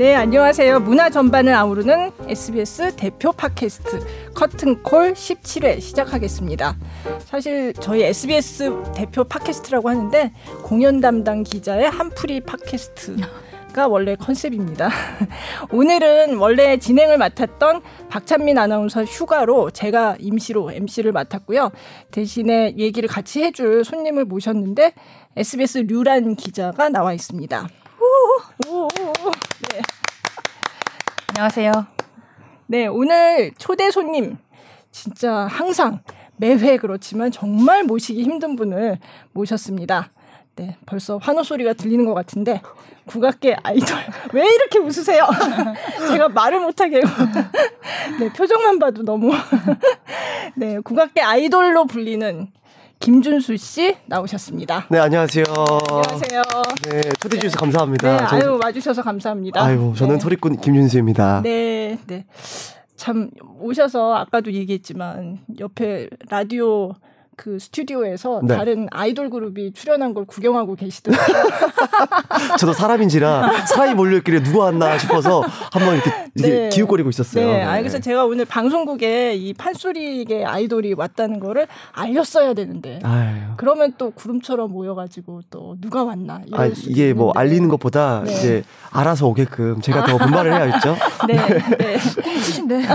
네, 안녕하세요. 문화 전반을 아우르는 SBS 대표 팟캐스트 커튼콜 17회 시작하겠습니다. 사실 저희 SBS 대표 팟캐스트라고 하는데 공연 담당 기자의 한풀이 팟캐스트 가 원래 컨셉입니다. 오늘은 원래 진행을 맡았던 박찬민 아나운서 휴가로 제가 임시로 MC를 맡았고요. 대신에 얘기를 같이 해줄 손님을 모셨는데 SBS 류란 기자가 나와 있습니다. 네. 안녕하세요. 네, 오늘 초대 손님 진짜 항상 매회 그렇지만 정말 모시기 힘든 분을 모셨습니다. 네, 벌써 환호 소리가 들리는 것 같은데 국악계 아이돌 왜 이렇게 웃으세요? 제가 말을 못하게 네 표정만 봐도 너무 네 국악계 아이돌로 불리는 김준수 씨 나오셨습니다. 네 안녕하세요. 안녕하세요. 네 초대해 주셔서 감사합니다. 네, 아유 와주셔서 감사합니다. 아유 저는 네. 소리꾼 김준수입니다. 네, 네. 참 오셔서 아까도 얘기했지만 옆에 라디오 그 스튜디오에서 네. 다른 아이돌 그룹이 출연한 걸 구경하고 계시더라고요. 저도 사람인지라 사람이 몰려있길래 누가 왔나 싶어서 한번 이렇게, 이렇게 네. 기웃거리고 있었어요. 네, 아, 그래서 제가 오늘 방송국에 이 판소리계 아이돌이 왔다는 거를 알렸어야 되는데 아유. 그러면 또 구름처럼 모여가지고 또 누가 왔나 아, 이게 뭐 있는데. 알리는 것보다 네. 이제 알아서 오게끔 제가 더 분발을 해야겠죠. 네, 네. 꿈꾸신데.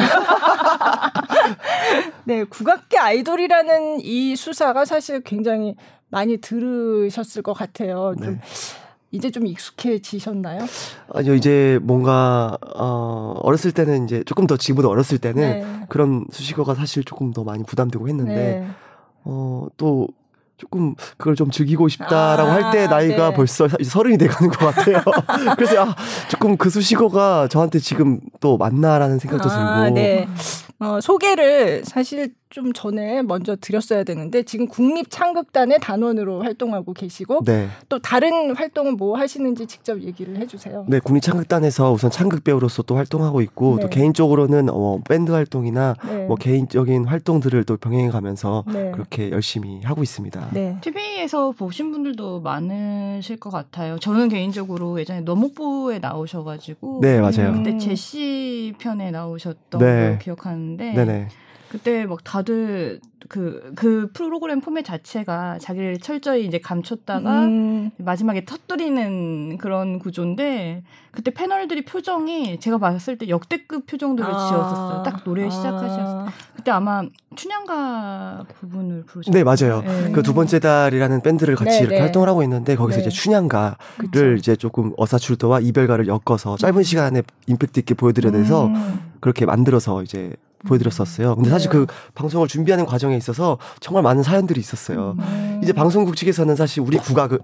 네, 국악계 아이돌이라는 이 수사가 사실 굉장히 많이 들으셨을 것 같아요. 좀 네. 이제 좀 익숙해지셨나요? 아니요 이제 뭔가 어 어렸을 때는 이제 조금 더 지금보다 어렸을 때는 네. 그런 수식어가 사실 조금 더 많이 부담되고 했는데 네. 어 또 조금 그걸 좀 즐기고 싶다라고 아, 할때 나이가 네. 벌써 서른이 돼가는 것 같아요. 그래서 아, 조금 그 수식어가 저한테 지금 또 맞나라는 생각도 아, 들고. 네. 어, 소개를 사실 좀 전에 먼저 드렸어야 되는데 지금 국립창극단의 단원으로 활동하고 계시고 네. 또 다른 활동은 뭐 하시는지 직접 얘기를 해주세요. 네, 국립창극단에서 우선 창극 배우로서 또 활동하고 있고 네. 또 개인적으로는 어, 밴드 활동이나 네. 뭐 개인적인 활동들을 또 병행해 가면서 네. 그렇게 열심히 하고 있습니다. 네. TV에서 보신 분들도 많으실 것 같아요. 저는 개인적으로 예전에 너목보에 나오셔가지고 네, 맞아요. 음. 그때 제시 편에 나오셨던 네. 걸 기억하는데 네네. 그때 막 다들 그, 그 프로그램 포맷 자체가 자기를 철저히 이제 감췄다가 음, 마지막에 터뜨리는 그런 구조인데 그때 패널들이 표정이 제가 봤을 때 역대급 표정들을 아. 지었었어요. 딱 노래 아. 시작하셨을 때. 그때 아마 춘향가 부분을 부르셨어요. 네, 맞아요. 네. 그두 번째 달이라는 밴드를 같이 네, 이렇게 네. 활동을 하고 있는데 거기서 네. 이제 춘향가를 그쵸. 이제 조금 어사출도와 이별가를 엮어서 짧은 시간에 임팩트 있게 보여드려야 돼서 음. 그렇게 만들어서 이제 보여드렸었어요. 근데 사실 네. 그 방송을 준비하는 과정에 있어서 정말 많은 사연들이 있었어요. 음. 이제 방송국 측에서는 사실 우리 국악을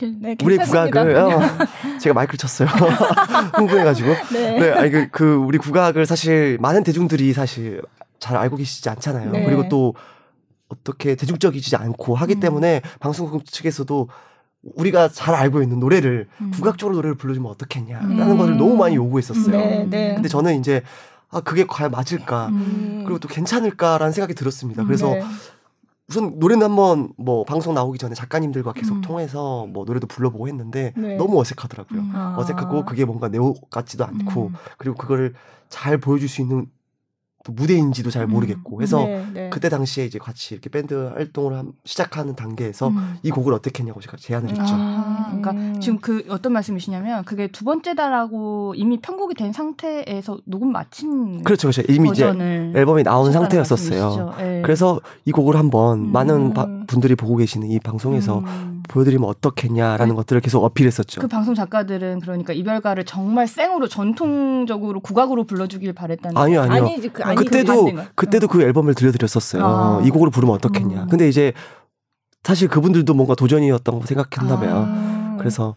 네, 우리. 국악을 어, 제가 마이크를 쳤어요. 흥분해가지고. 네. 네, 아니 그, 그 우리 국악을 사실 많은 대중들이 사실 잘 알고 계시지 않잖아요. 네. 그리고 또 어떻게 대중적이지 않고 하기 음. 때문에 방송국 측에서도 우리가 잘 알고 있는 노래를 음. 국악적으로 노래를 불러주면 어떻겠냐라는 음. 것을 너무 많이 요구했었어요. 네, 네. 근데 저는 이제 아 그게 과연 맞을까 음. 그리고 또 괜찮을까라는 생각이 들었습니다. 그래서 네. 우선 노래는 한번 뭐 방송 나오기 전에 작가님들과 계속 음. 통해서 뭐 노래도 불러보고 했는데 네. 너무 어색하더라고요. 음. 아. 어색하고 그게 뭔가 내오 같지도 않고 음. 그리고 그거를 잘 보여줄 수 있는 또 무대인지도 잘 음. 모르겠고 해서 네, 네. 그때 당시에 이제 같이 이렇게 밴드 활동을 함- 시작하는 단계에서 음. 이 곡을 어떻게 했냐고 제가 제안을 했죠. 아, 그러니까 음. 지금 그 어떤 말씀이시냐면 그게 두 번째다라고 이미 편곡이 된 상태에서 녹음 마친 그렇죠, 그렇죠. 이미 이제 앨범이 나온 상태였었어요. 예. 그래서 이 곡을 한번 음. 많은 바- 분들이 보고 계시는 이 방송에서 음. 보여드리면 어떻겠냐라는 것들을 계속 어필했었죠. 그 방송 작가들은 그러니까 이별가를 정말 생으로 전통적으로 국악으로 불러주길 바랬다는 아니요, 아니요. 아니지 그 아, 아니 그때도? 그때도 그 앨범을 들려드렸었어요. 아. 이 곡으로 부르면 어떻겠냐. 음. 근데 이제 사실 그분들도 뭔가 도전이었던 거 생각한다며요. 아. 그래서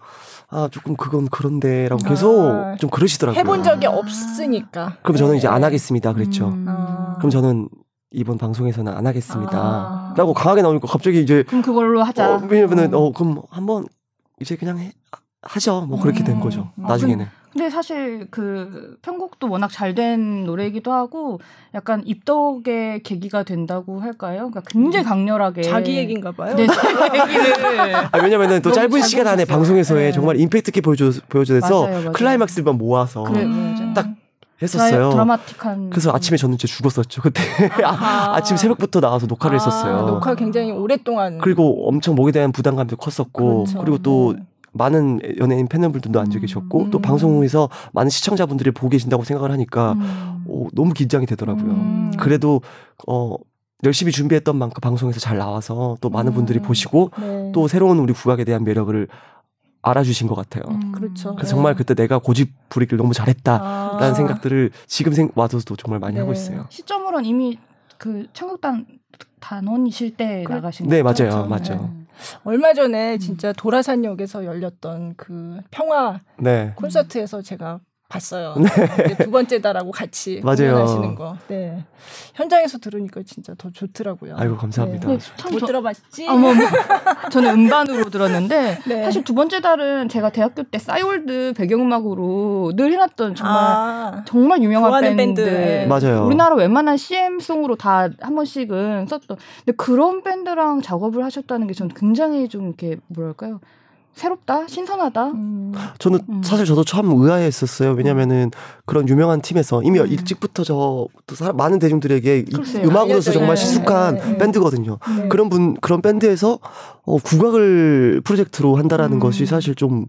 아 조금 그건 그런데라고 계속 아. 좀 그러시더라고요. 해본 적이 아. 없으니까. 그럼 저는 이제 네. 안 하겠습니다. 그랬죠. 음. 아. 그럼 저는 이번 방송에서는 안 하겠습니다. 아. 라고 강하게 나오니까 갑자기 이제 그럼 그걸로 하자. 어, 왜냐면은 어 그럼 한번 이제 그냥 해, 하죠. 뭐 그렇게 된 음. 거죠. 아, 나중에는. 근데 사실 그 편곡도 워낙 잘 된 노래이기도 하고 약간 입덕의 계기가 된다고 할까요? 그러니까 굉장히 강렬하게 자기 얘기인가 봐요. 네, 자기 얘기를 아, 왜냐면은 또 짧은 잘 시간 안에. 방송에서의 네. 정말 임팩트 있게 보여줘, 보여줘서. 클라이막스만 모아서 그래, 음. 맞아요. 딱 했었어요. 드라, 마틱한 그래서 아침에 저는 진짜 죽었었죠. 그때 아하. 아침 새벽부터 나와서 녹화를 아, 했었어요. 녹화 굉장히 오랫동안. 그리고 엄청 목에 대한 부담감도 컸었고 그렇죠. 그리고 또 네. 많은 연예인 팬분들도 앉아 계셨고 음. 또 방송에서 많은 시청자분들이 보고 계신다고 생각을 하니까 음. 오, 너무 긴장이 되더라고요. 음. 그래도 어 열심히 준비했던 만큼 방송에서 잘 나와서 또 많은 분들이 음. 보시고 네. 또 새로운 우리 국악에 대한 매력을 알아주신 것 같아요. 음. 그렇죠. 그래서 네. 정말 그때 내가 고집 부리기를 너무 잘했다라는 아. 생각들을 지금 생 와서도 정말 많이 네. 하고 있어요. 시점으로는 이미 그 창극단 단원이실 때 그- 나가신 네, 거죠? 맞아요. 맞죠. 네. 얼마 전에 진짜 도라산역에서 열렸던 그 평화 네. 콘서트에서 제가 봤어요. 네. 두 번째다라고 같이 맞아요. 공연하시는 거. 네. 현장에서 들으니까 진짜 더 좋더라고요. 아이고 감사합니다. 네, 참못 저- 들어봤지? 어머, 어머. 저는 음반으로 들었는데 네. 사실 두 번째 달은 제가 대학교 때 싸이월드 배경음악으로 늘 해놨던 정말 아, 정말 유명한 밴드. 밴드. 네. 맞아요. 우리나라 웬만한 CM송으로 다 한 번씩은 썼던. 근데 그런 밴드랑 작업을 하셨다는 게 저는 굉장히 좀 이렇게 뭐랄까요. 새롭다? 신선하다? 음, 저는 음. 사실 저도 처음 의아했었어요. 왜냐면은 그런 유명한 팀에서 이미 음. 일찍부터 저 많은 대중들에게 이- 글쎄요. 음악으로서. 정말 네, 친숙한 네, 네. 밴드거든요. 네. 그런 분 그런 밴드에서 어, 국악을 프로젝트로 한다라는 음. 것이 사실 좀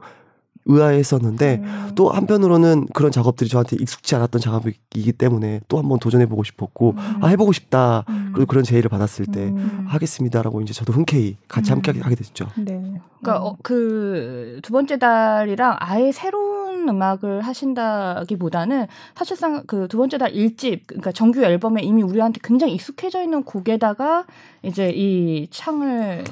의아했었는데 음, 또 한편으로는 그런 작업들이 저한테 익숙치 않았던 작업이기 때문에 또 한번 도전해보고 싶었고 음. 아 해보고 싶다 음. 그리고 그런 제의를 받았을 때 음, 하겠습니다라고 이제 저도 흔쾌히 같이 음. 함께 하게 됐죠. 네. 그러니까 어, 그두 번째 달이랑 아예 새로운 음악을 하신다기보다는 사실상 그 두 번째 달 일집 그러니까 정규 앨범에 이미 우리한테 굉장히 익숙해져 있는 곡에다가 이제 이 창을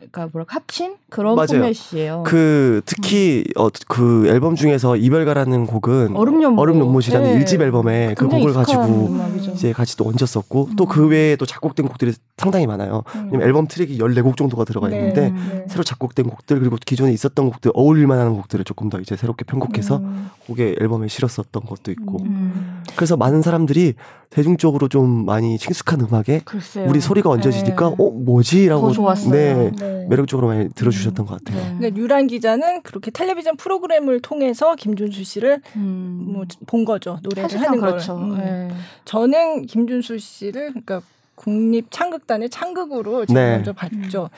그러니까 뭐랄까 합친 그런 맞아요. 포맷이에요. 그 특히 어, 그 앨범 중에서 이별가라는 곡은 얼음 연못. 얼음 연못이라는 네. 일집 앨범에 그 곡을 가지고 음악이죠. 이제 같이 또 얹었었고 또 음. 그 외에 또 작곡된 곡들이 상당히 많아요. 음. 앨범 트랙이 14곡 정도가 들어가 네. 있는데 음. 네. 새로 작곡된 곡들 그리고 기존에 있었던 곡들 어울릴 만한 곡들을 조금 더 이제 새롭게 편곡해서 음, 곡에 앨범에 실었었던 것도 있고 음. 그래서 많은 사람들이 대중적으로 좀 많이 친숙한 음악에 글쎄요. 우리 소리가 얹어지니까 네. 어 뭐지라고 더 좋았어요. 네 네. 매력적으로 많이 들어주셨던 것 같아요. 네. 근데 유란 기자는 그렇게 텔레비전 프로그램을 통해서 김준수 씨를 음. 뭐본 거죠 노래를 하는 그렇죠. 걸. 음. 네. 저는 김준수 씨를 그러니까 국립 창극단의 창극으로 제가 네. 먼저 봤죠.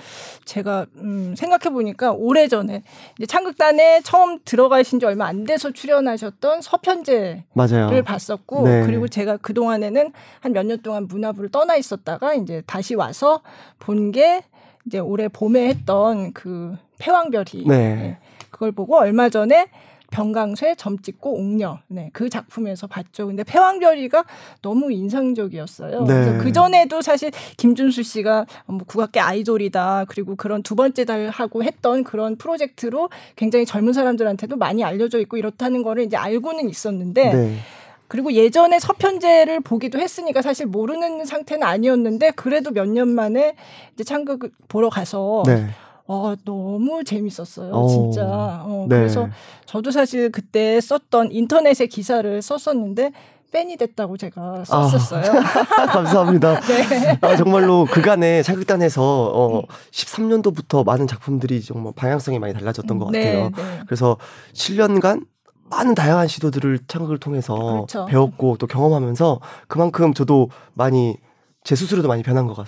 제가 음, 생각해 보니까 오래 전에 창극단에 처음 들어가신 지 얼마 안 돼서 출연하셨던 서편제를 맞아요. 봤었고 네. 그리고 제가 그 동안에는 한 몇 년 동안 문화부를 떠나 있었다가 이제 다시 와서 본 게 이제 올해 봄에 했던 그 패왕별이 네. 그걸 보고 얼마 전에 병강쇠 점 찍고 옥녀 네, 그 작품에서 봤죠. 근데 패왕별이가 너무 인상적이었어요. 네. 그래서 그 전에도 사실 김준수 씨가 뭐 국악계 아이돌이다. 그리고 그런 두 번째 달 하고 했던 그런 프로젝트로 굉장히 젊은 사람들한테도 많이 알려져 있고 이렇다는 거를 이제 알고는 있었는데 네. 그리고 예전에 서편제를 보기도 했으니까 사실 모르는 상태는 아니었는데 그래도 몇 년 만에 이제 창극 보러 가서 네. 어, 너무 재밌었어요. 어, 진짜. 어, 네. 그래서 저도 사실 그때 썼던 인터넷에 기사를 썼었는데 팬이 됐다고 제가 썼었어요. 감사합니다. 네. 아, 정말로 그간에 창극단에서 어, 13년도부터 많은 작품들이 정말 방향성이 많이 달라졌던 것 같아요. 네, 네. 그래서 7년간 많은 다양한 시도들을 창극을 통해서 그렇죠. 배웠고 또 경험하면서 그만큼 저도 많이 제 스스로도 많이 변한 것 같,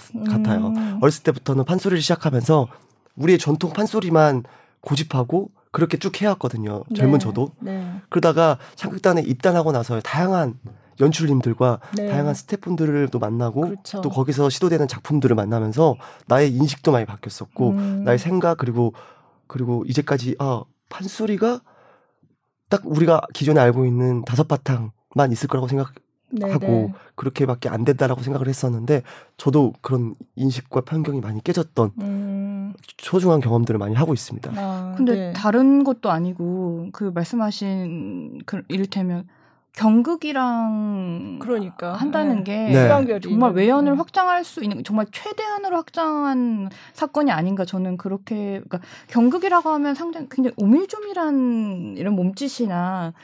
아요 음. 어렸을 때부터는 판소리를 시작하면서 우리의 전통 판소리만 고집하고 그렇게 쭉 해왔거든요. 젊은 네, 저도. 네. 그러다가 창극단에 입단하고 나서 다양한 연출님들과 네. 다양한 스태프분들을 또 만나고 그렇죠. 또 거기서 시도되는 작품들을 만나면서 나의 인식도 많이 바뀌었었고 음. 나의 생각 그리고 그리고 이제까지 아 판소리가 딱 우리가 기존에 알고 있는 다섯 바탕만 있을 거라고 생각 하고 네, 네. 그렇게밖에 안 된다라고 생각을 했었는데 저도 그런 인식과 편견이 많이 깨졌던 음. 소중한 경험들을 많이 하고 있습니다. 아, 근데 네. 다른 것도 아니고 그 말씀하신 그 이를테면 경극이랑 그러니까 한다는 네. 게 네. 정말 외연을 네. 확장할 수 있는 정말 최대한으로 확장한 사건이 아닌가 저는 그렇게 그러니까 경극이라고 하면 상당히 굉장히 오밀조밀한 이런 몸짓이나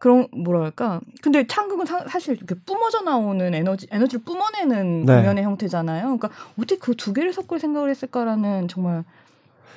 그런 뭐랄까 근데 창극은 사, 실 이렇게 뿜어져 나오는 에너지 에너지를 뿜어내는 네. 공연의 형태잖아요. 그러니까 어떻게 그 두 개를 섞을 생각을 했을까라는 정말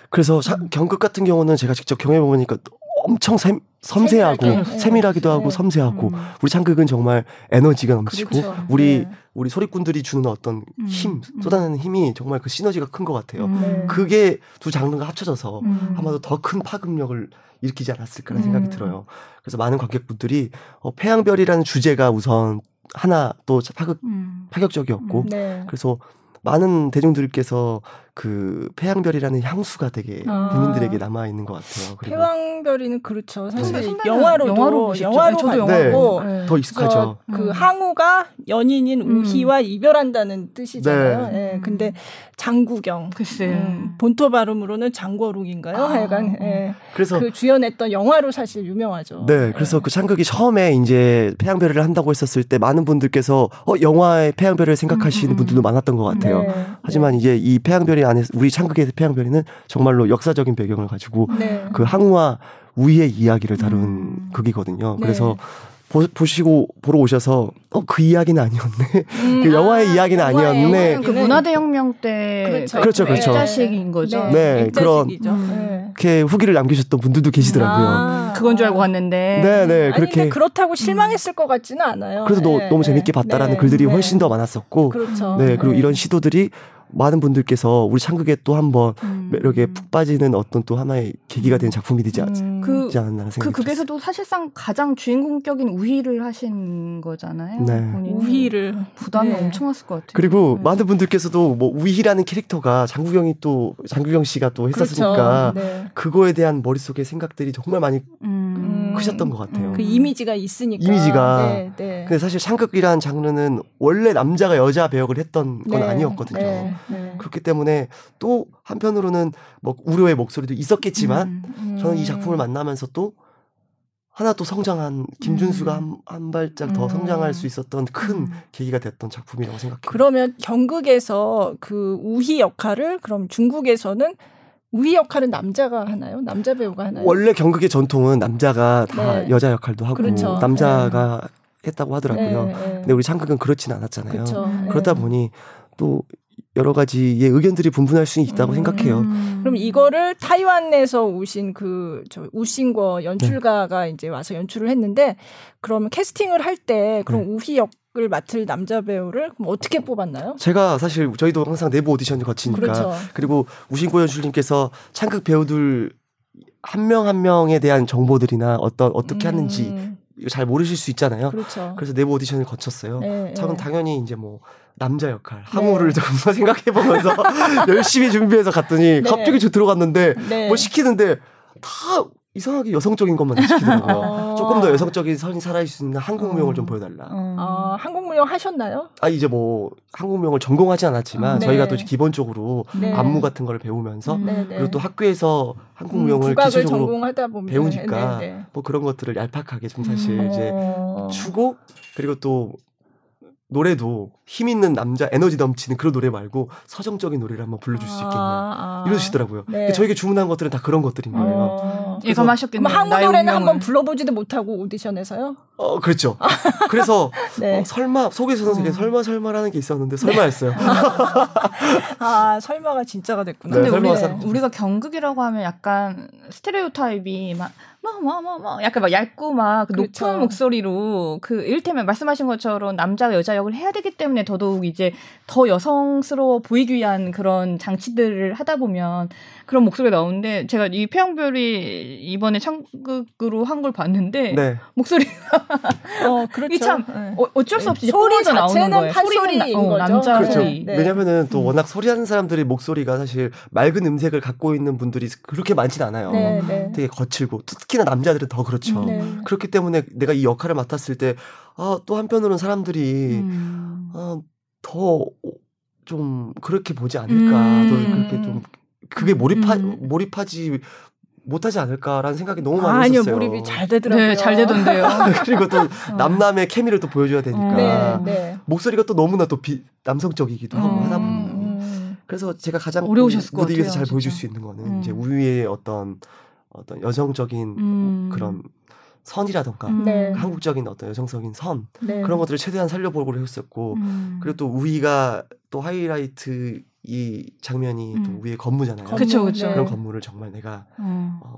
그래서 사- 경극 같은 경우는 제가 직접 경험해 보니까 엄청 샘- 섬세하고 세밀하게, 세밀하기도 네. 하고 네. 섬세하고 음. 우리 창극은 정말 에너지가 넘치고 그렇죠. 우리 네. 우리 소리꾼들이 주는 어떤 음. 힘 음. 쏟아내는 힘이 정말 그 시너지가 큰 것 같아요. 네. 그게 두 장르가 합쳐져서 음. 아마도 더 큰 파급력을 일으키지 않았을까라는 음. 생각이 들어요. 그래서 많은 관객분들이 어, 태양별이라는 주제가 우선 하나 또 파급 음. 파격적이었고 네. 그래서 많은 대중들께서 그 폐양별이라는 향수가 되게 아. 국민들에게 남아 있는 것 같아요. 그리고 패왕별이는 그렇죠. 사실 네. 영화로도 영화로? 영화로 네, 저도 네. 봤고 네. 더 익숙하죠. 그 음. 항우가 연인인 음. 우희와 이별한다는 뜻이잖아요. 네. 예, 근데 장구경 글쎄. 음, 본토 발음으로는 장거룩인가요? 아, 하여간 어. 예, 그래서 그 주연했던 영화로 사실 유명하죠. 네, 그래서 예. 그 창극이 처음에 이제 폐양별을 한다고 했었을 때 많은 분들께서 어 영화의 폐양별을 생각하시는 음, 음, 분들도 많았던 것 같아요. 네. 하지만 이제 이 폐양별이 안에 우리 창극의 폐양별이는 정말로 역사적인 배경을 가지고 네. 그 항우와 우희의 이야기를 다룬 음. 극이거든요. 네. 그래서 보, 보시고 보러 오셔서 어 그 이야기는 아니었네. 음, 그 영화의 이야기는 영화의 아니었네. 이야기는 그 문화대혁명 때 그렇죠. 그렇죠, 그렇죠. 액자식인 거죠. 네, 그런- 액자식이죠. 음. 네. 이렇게 후기를 남기셨던 분들도 계시더라고요. 아. 그건 줄 알고 갔는데. 네, 네, 아니, 그렇게 그렇다고 실망했을 것 같지는 않아요. 그래서 너, 네, 너무 네, 재밌게 봤다라는 네, 글들이 네. 훨씬 더 많았었고, 그렇죠. 네, 그리고 이런 시도들이 많은 분들께서 우리 창극에 또 한번 음. 매력에 푹 빠지는 어떤 또 하나의 계기가 된 작품이 되지, 않, 음. 그- 그 생각이 들었어요. 극에서도 사실상 가장 주인공격인 우희를 하신 거잖아요. 네. 우희를 부담이 네. 엄청났을 것 같아요. 그리고 네. 많은 분들께서도 뭐 우희라는 캐릭터가 장국영이 또 장국영 씨가 또 했었으니까 그렇죠. 네. 그거에 대한 머릿속에 생각들이 정말 많이 음. 크셨던 것 같아요. 음. 그 이미지가 있으니까. 이미지가. 네, 네. 근데 사실 창극이라는 장르는 원래 남자가 여자 배역을 했던 건 네, 아니었거든요. 네, 네. 그렇기 때문에 또 한편으로는 뭐 우려의 목소리도 있었겠지만 음. 음. 저는 이 작품을 만나면서 또 하나 또 성장한 김준수가 한, 한 발짝 더 음. 성장할 수 있었던 큰 음. 계기가 됐던 작품이라고 생각해요. 그러면 경극에서 그 우희 역할을 그럼 중국에서는 우희 역할은 남자가 하나요? 남자 배우가 하나요? 원래 경극의 전통은 남자가 다 네. 여자 역할도 하고 그렇죠. 남자가 했다고 하더라고요. 네, 네. 근데 우리 창극은 그렇진 않았잖아요. 그렇죠. 음. 그러다 네. 보니 또 여러 가지의 의견들이 분분할 수 있다고 음. 생각해요. 음. 그럼 이거를 타이완에서 오신 그 저 우신거 연출가가 네. 이제 와서 연출을 했는데 그러면 캐스팅을 할 때 그럼 네. 우희 역 을 맡을 남자 배우를 그럼 어떻게 뽑았나요? 제가 사실 저희도 항상 내부 오디션을 거치니까 그렇죠. 그리고 우신고 연출님께서 창극 배우들 한명한 명에 대한 정보들이나 어떤 어떻게 하는지 음, 이거 잘 모르실 수 있잖아요. 그렇죠. 그래서 내부 오디션을 거쳤어요. 네, 저는 네. 당연히 이제 뭐 남자 역할 항우를 좀 생각해 보면서 열심히 준비해서 갔더니 네. 갑자기 저 들어갔는데 네. 뭐 시키는데 다 이상하게 여성적인 것만 시키더라고요. 어. 조금 더 여성적인 선이 살아있을 수 있는 한국무용을 어. 좀 보여달라. 어. 아, 한국무용 하셨나요? 아 이제 뭐 한국무용을 전공하지 않았지만 네. 저희가 또 기본적으로 네. 안무 같은 거를 배우면서 음. 네, 네. 그리고 또 학교에서 한국무용을 음, 기초적으로 전공하다 보면 배우니까 네, 네. 뭐 그런 것들을 얄팍하게 좀 사실 음. 이제 어. 추고 그리고 또 노래도 힘 있는 남자 에너지 넘치는 그런 노래 말고 서정적인 노래를 한번 불러줄 수 있겠냐 아, 아. 이러시더라고요. 네. 저에게 주문한 것들은 다 그런 것들인 거예요. 어. 예감하셨겠네요. 그럼 한국 노래는 운명을. 한번 불러보지도 못하고 오디션에서요? 어 그렇죠. 그래서 네. 어, 설마 속에서는 되게 어. 설마 설마라는 게 있었는데 설마였어요. 아 설마가 진짜가 됐구나. 네, 근데 우리, 우리가 경극이라고 하면 약간 스테레오타입이 막 뭐뭐뭐뭐 약간 막 얇고 막그 그렇죠. 높은 목소리로 그 일테면 말씀하신 것처럼 남자가 여자 역을 해야 되기 때문에 더더욱 이제 더 여성스러워 보이기 위한 그런 장치들을 하다 보면 그런 목소리가 나오는데 제가 이 태양별이 이번에 창극으로 한 걸 봤는데 네. 목소리 어 그렇죠. 이 참, 네. 어, 어쩔 수 없이 소리 뿜어져 나오는 자체는 거예요. 판소리인 어, 거죠. 남자 그렇죠. 소리. 네. 왜냐면은 또 음. 워낙 소리하는 사람들의 목소리가 사실 맑은 음색을 갖고 있는 분들이 그렇게 많진 않아요. 네, 네. 되게 거칠고 특히 나 남자들은 더 그렇죠. 음. 네. 그렇기 때문에 내가 이 역할을 맡았을 때, 아, 또 한편으로는 사람들이, 음. 아, 더, 좀, 그렇게 보지 않을까. 음. 더 그렇게 좀, 그게 몰입하, 음. 몰입하지 못하지 않을까라는 생각이 너무 많이 아니요 했었어요. 몰입이 잘 되더라고요. 네, 잘 되던데요. 그리고 또 남남의 케미를 또 보여줘야 되니까 네, 네. 목소리가 또 너무나 또 비, 남성적이기도 하고 음, 하다 음, 그래서 제가 가장 어려우셨을 것 무대 위에서 같아요, 잘 보여줄. 수 있는 거는 음. 이제 우위의 어떤 어떤 여성적인 음. 그런 선이라던가 음. 네. 한국적인 어떤 여성적인 선 네. 그런 것들을 최대한 살려보려고 했었고 음. 그리고 또 우위가 또 하이라이트 이 장면이 또 음. 우위의 건무잖아요. 건무, 그쵸, 그쵸. 네. 그런 건물을 정말 내가 음. 어,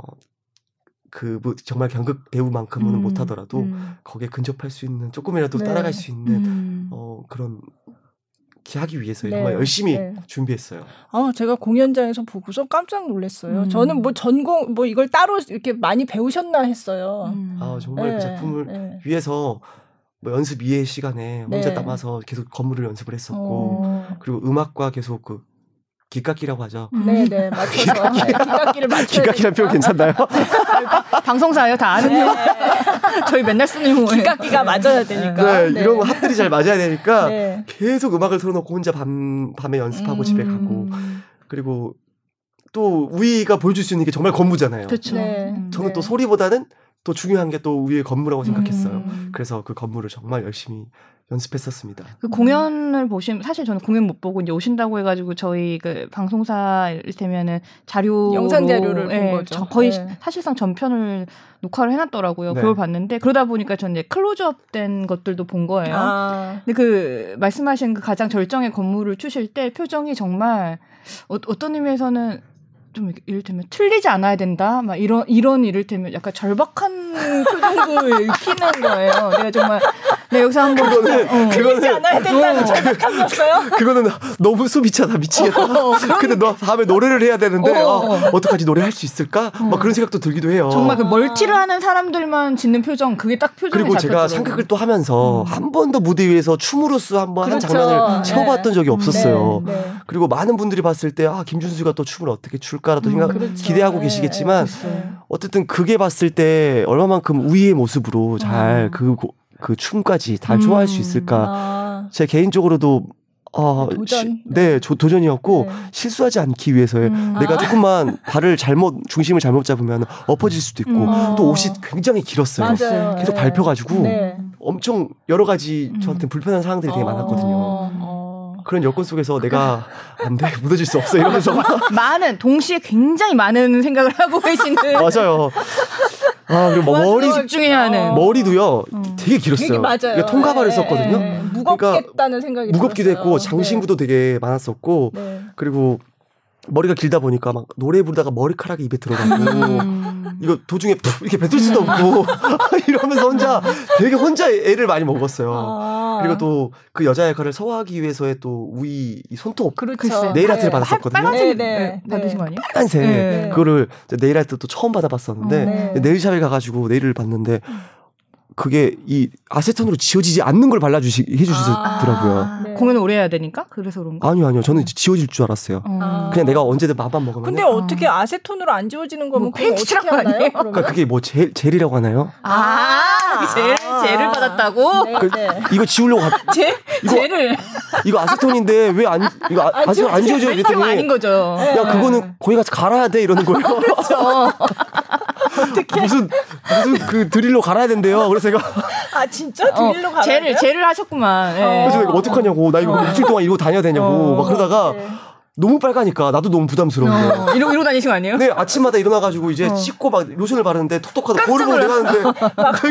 그 뭐, 정말 연극 배우만큼은 음. 못하더라도 음. 거기에 근접할 수 있는 조금이라도 네. 따라갈 수 있는 음. 어, 그런 기 하기 위해서 네. 정말 열심히 네. 준비했어요. 아, 제가 공연장에서 보고서 깜짝 놀랐어요. 음. 저는 뭐 전공 뭐 이걸 따로 이렇게 많이 배우셨나 했어요. 음. 아 정말 네, 그 작품을 네. 위해서 뭐 연습 이해 시간에 혼자 네. 남아서 계속 건물을 연습을 했었고 어. 그리고 음악과 계속 그 기깎기라고 하죠. 음. 네, 네, 맞춰서 네, 기각기를 맞춰야 기깎기란 표현. 괜찮나요? 방송사예요, 다 아는 네. 거. 저희 맨날 쓰는 용어예요. 기각기가 맞아야 되니까. 네, 이런 합들이 잘 맞아야 되니까 네. 계속 음악을 틀어놓고 혼자 밤 밤에 연습하고 음. 집에 가고 그리고 또 우위가 보여줄 수 있는 게 정말 건무잖아요. 그렇죠. 네. 음. 저는 네. 또 소리보다는 또 중요한 게 또 우위의 건무라고 생각했어요. 음. 그래서 그 건무를 정말 열심히 연습했었습니다. 그 공연을 보시면 사실 저는 공연 못 보고 이제 오신다고 해가지고 저희 그 방송사 이를테면은 자료 영상 자료를 본 거죠. 거의 네. 사실상 전편을 녹화를 해놨더라고요. 네. 그걸 봤는데 그러다 보니까 저는 이제 클로즈업된 것들도 본 거예요. 아, 근데 그 말씀하신 그 가장 절정의 건물을 추실 때 표정이 정말 어, 어떤 의미에서는 좀 이를테면 틀리지 않아야 된다? 막 이런 이런 이를테면 약간 절박한 표정도 익히는 거예요. 내가 정말 내 여기서 한번 그거는 어. 그거는 않아야 된다는 절박함이었어요? 그거는 너무 수비차다 미치겠다. 근데 너 다음에 노래를 해야 되는데 어, 어, 어. 어 떡하지 노래할 수 있을까? 막 그런 생각도 들기도 해요. 정말 그 멀티를 하는 사람들만 짓는 표정 그게 딱 표정이 그리고 제가. 상극을 또 하면서 음. 한 번도 무대 위에서 춤으로써 한번한 그렇죠. 장면을 네. 채워봤던 적이 없었어요. 네, 네. 그리고 많은 분들이 봤을 때 아 김준수가 또 춤을 어떻게 출까라도 음, 생각 그렇죠. 기대하고 네, 계시겠지만 네. 어쨌든 그게 봤을 때 얼마만큼 우위의 모습으로 잘 음. 그그 춤까지 잘 좋아할 수 음. 있을까? 아, 제 개인적으로도 어, 도전. 시- 네, 조- 도전이었고 네. 실수하지 않기 위해서의 음. 내가 아. 조금만 발을 잘못 중심을 잘못 잡으면 엎어질 수도 있고 음. 또 옷이 굉장히 길었어요. 맞아요. 계속 네. 밟혀가지고 네. 엄청 여러 가지 음. 저한테 불편한 상황들이 되게 어, 많았거든요. 어. 그런 여건 속에서 내가 안 돼, 묻어질 수 없어 이러면서 많은 동시에 굉장히 많은 생각을 하고 계시는 맞아요. 아 그리고 뭐 머리 집중해야 하는 어. 머리도요 음. 되게 길었어요. 맞아요. 이게 통가발을 네, 썼거든요. 네, 네. 무겁겠다는 생각이 무겁기도 들었어요. 했고 장신구도 되게 많았었고 네. 네. 그리고 머리가 길다 보니까 막 노래 부르다가 머리카락이 입에 들어가고 음. 이거 도중에 푹 이렇게 뱉을 수도 없고 이러면서 혼자 되게 혼자 애를 많이 먹었어요. 아. 그리고 또 그 여자 역할을 소화하기 위해서의 또 우이 이 손톱 그렇죠. 글쎄. 네일 아트를 네. 받았었거든요. 빨간색 네, 네, 네, 받으신 네. 거 아니에요? 빨간색 네. 그거를 이제 네일 아트 또 처음 받아봤었는데 어, 네. 네일샵에 가가지고 네일을 봤는데 그게 이 아세톤으로 지워지지 않는 걸 발라주시 해주시더라고요. 아, 네. 공연을 오래 해야 되니까 그래서 그런가? 아니요 아니요 저는 지워질 줄 알았어요. 어. 아. 그냥 내가 언제든 맘만 먹으면 근데 어떻게 아세톤으로 안 지워지는 거면 뭐 페인트라고 하나요? 그러니까 그게 뭐 젤, 젤이라고 하나요? 아, 젤, 젤을 받았다고? 네, 그- 네. 이거 지우려고 가, 젤, 이거- 젤을 이거 아세톤인데 왜 안 이거 아, 안 아세톤 안 지워져 페인트가 아닌 이랬더니 거죠. 네. 야 그거는 거기 가서 갈아야 돼 이러는 거예요. 그렇죠. 무슨 무슨 그 드릴로 갈아야 된대요. 그래서 제가 아 진짜 드릴로 가요? 젤을 젤을 하셨구만. 예. 그래서 내가 어떡하냐고 나 이거 일주일 동안 이러고 다녀야 되냐고 어. 막 그러다가 네. 너무 빨가니까 나도 너무 부담스러운. 어, 이러고 이러고 다니신 거 아니에요? 근데 아침마다 일어나가지고 이제 어. 씻고 막 로션을 바르는데 톡톡하다 거울을 보고 내가 하는데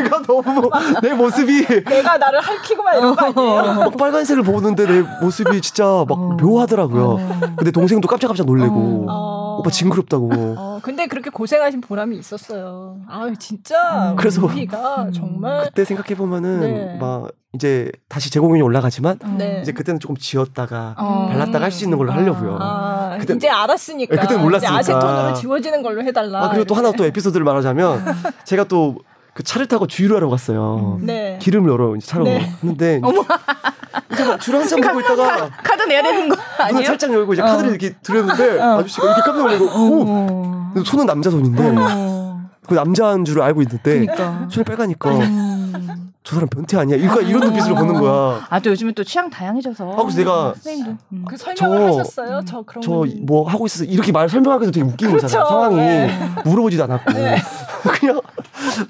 내가 너무 내 모습이 내가 나를 핥히고만 이런 거 아니에요? 막 빨간색을 보는데 내 모습이 진짜 막 어. 묘하더라고요. 어. 근데 동생도 깜짝깜짝 놀래고 어. 오빠 징그럽다고. 어, 근데 그렇게 고생하신 보람이 있었어요. 아 진짜 음. 그래서- 우리가 음. 정말 그때 생각해 보면은 네. 막 이제 다시 재공연이 올라가지만 음. 네. 이제 그때는 조금 지웠다가 어. 발랐다가 할 수 있는 걸로 하려고요. 아, 그때- 이제 알았으니까. 네, 그때는 몰랐으니까. 이제 아세톤으로 지워지는 걸로 해달라. 아 그리고 또 하나 또 에피소드를 말하자면 제가 또 그 차를 타고 주유를 하러 갔어요. 음. 네. 기름을 열어 이제 차로 네. 했는데 이제 막줄 한참 보고 있다가 카 드 내야 되는 거 아니에요? 살짝 열고 이제 어. 카드를 이렇게 들였는데 아저씨가 이렇게 깜짝 놀라고 오! 어. 손은 남자 손인데 어. 그 남자인 줄 알고 있는데 그러니까. 손이 빨가니까 음. 저 사람 변태 아니야? 이거 이런 눈빛으로 보는 거야. 아 또 요즘에 또 취향 다양해져서. 아, 그래서 내가 선생님도. 음. 그 설명을 저- 하셨어요? 저 그런 저 건- 뭐 하고 있어서 이렇게 말 설명하기도 되게 웃긴 그렇죠. 거잖아요. 상황이 네. 물어보지도 않았고 그냥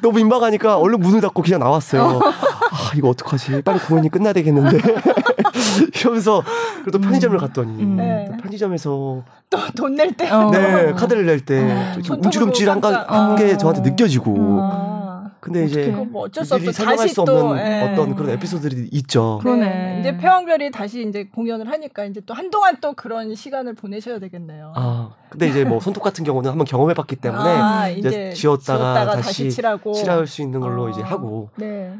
너무 민망하니까 얼른 문을 닫고 그냥 나왔어요. 아 이거 어떡하지? 빨리 공연이 끝나야 되겠는데 이러면서 그래도 편의점을 갔더니 음. 네. 또 편의점에서 돈낼 때. 어. 네 카드를 낼때 어. 움찔움찔한 깜짝- 가- 게 어. 저한테 느껴지고 아. 근데 이제 뭐 어쩔 수. 설명할 다시 수 또, 없는 예. 어떤 그런 에피소드들이 있죠. 그러네. 네. 이제 폐왕별이 다시 이제 공연을 하니까 이제 또 한동안 또 그런 시간을 보내셔야 되겠네요. 아 근데 이제 뭐 손톱 같은 경우는 한번 경험해봤기 때문에 아, 이제 지웠다가 다시 칠하고 칠할 수 있는 걸로 어. 이제 하고 네.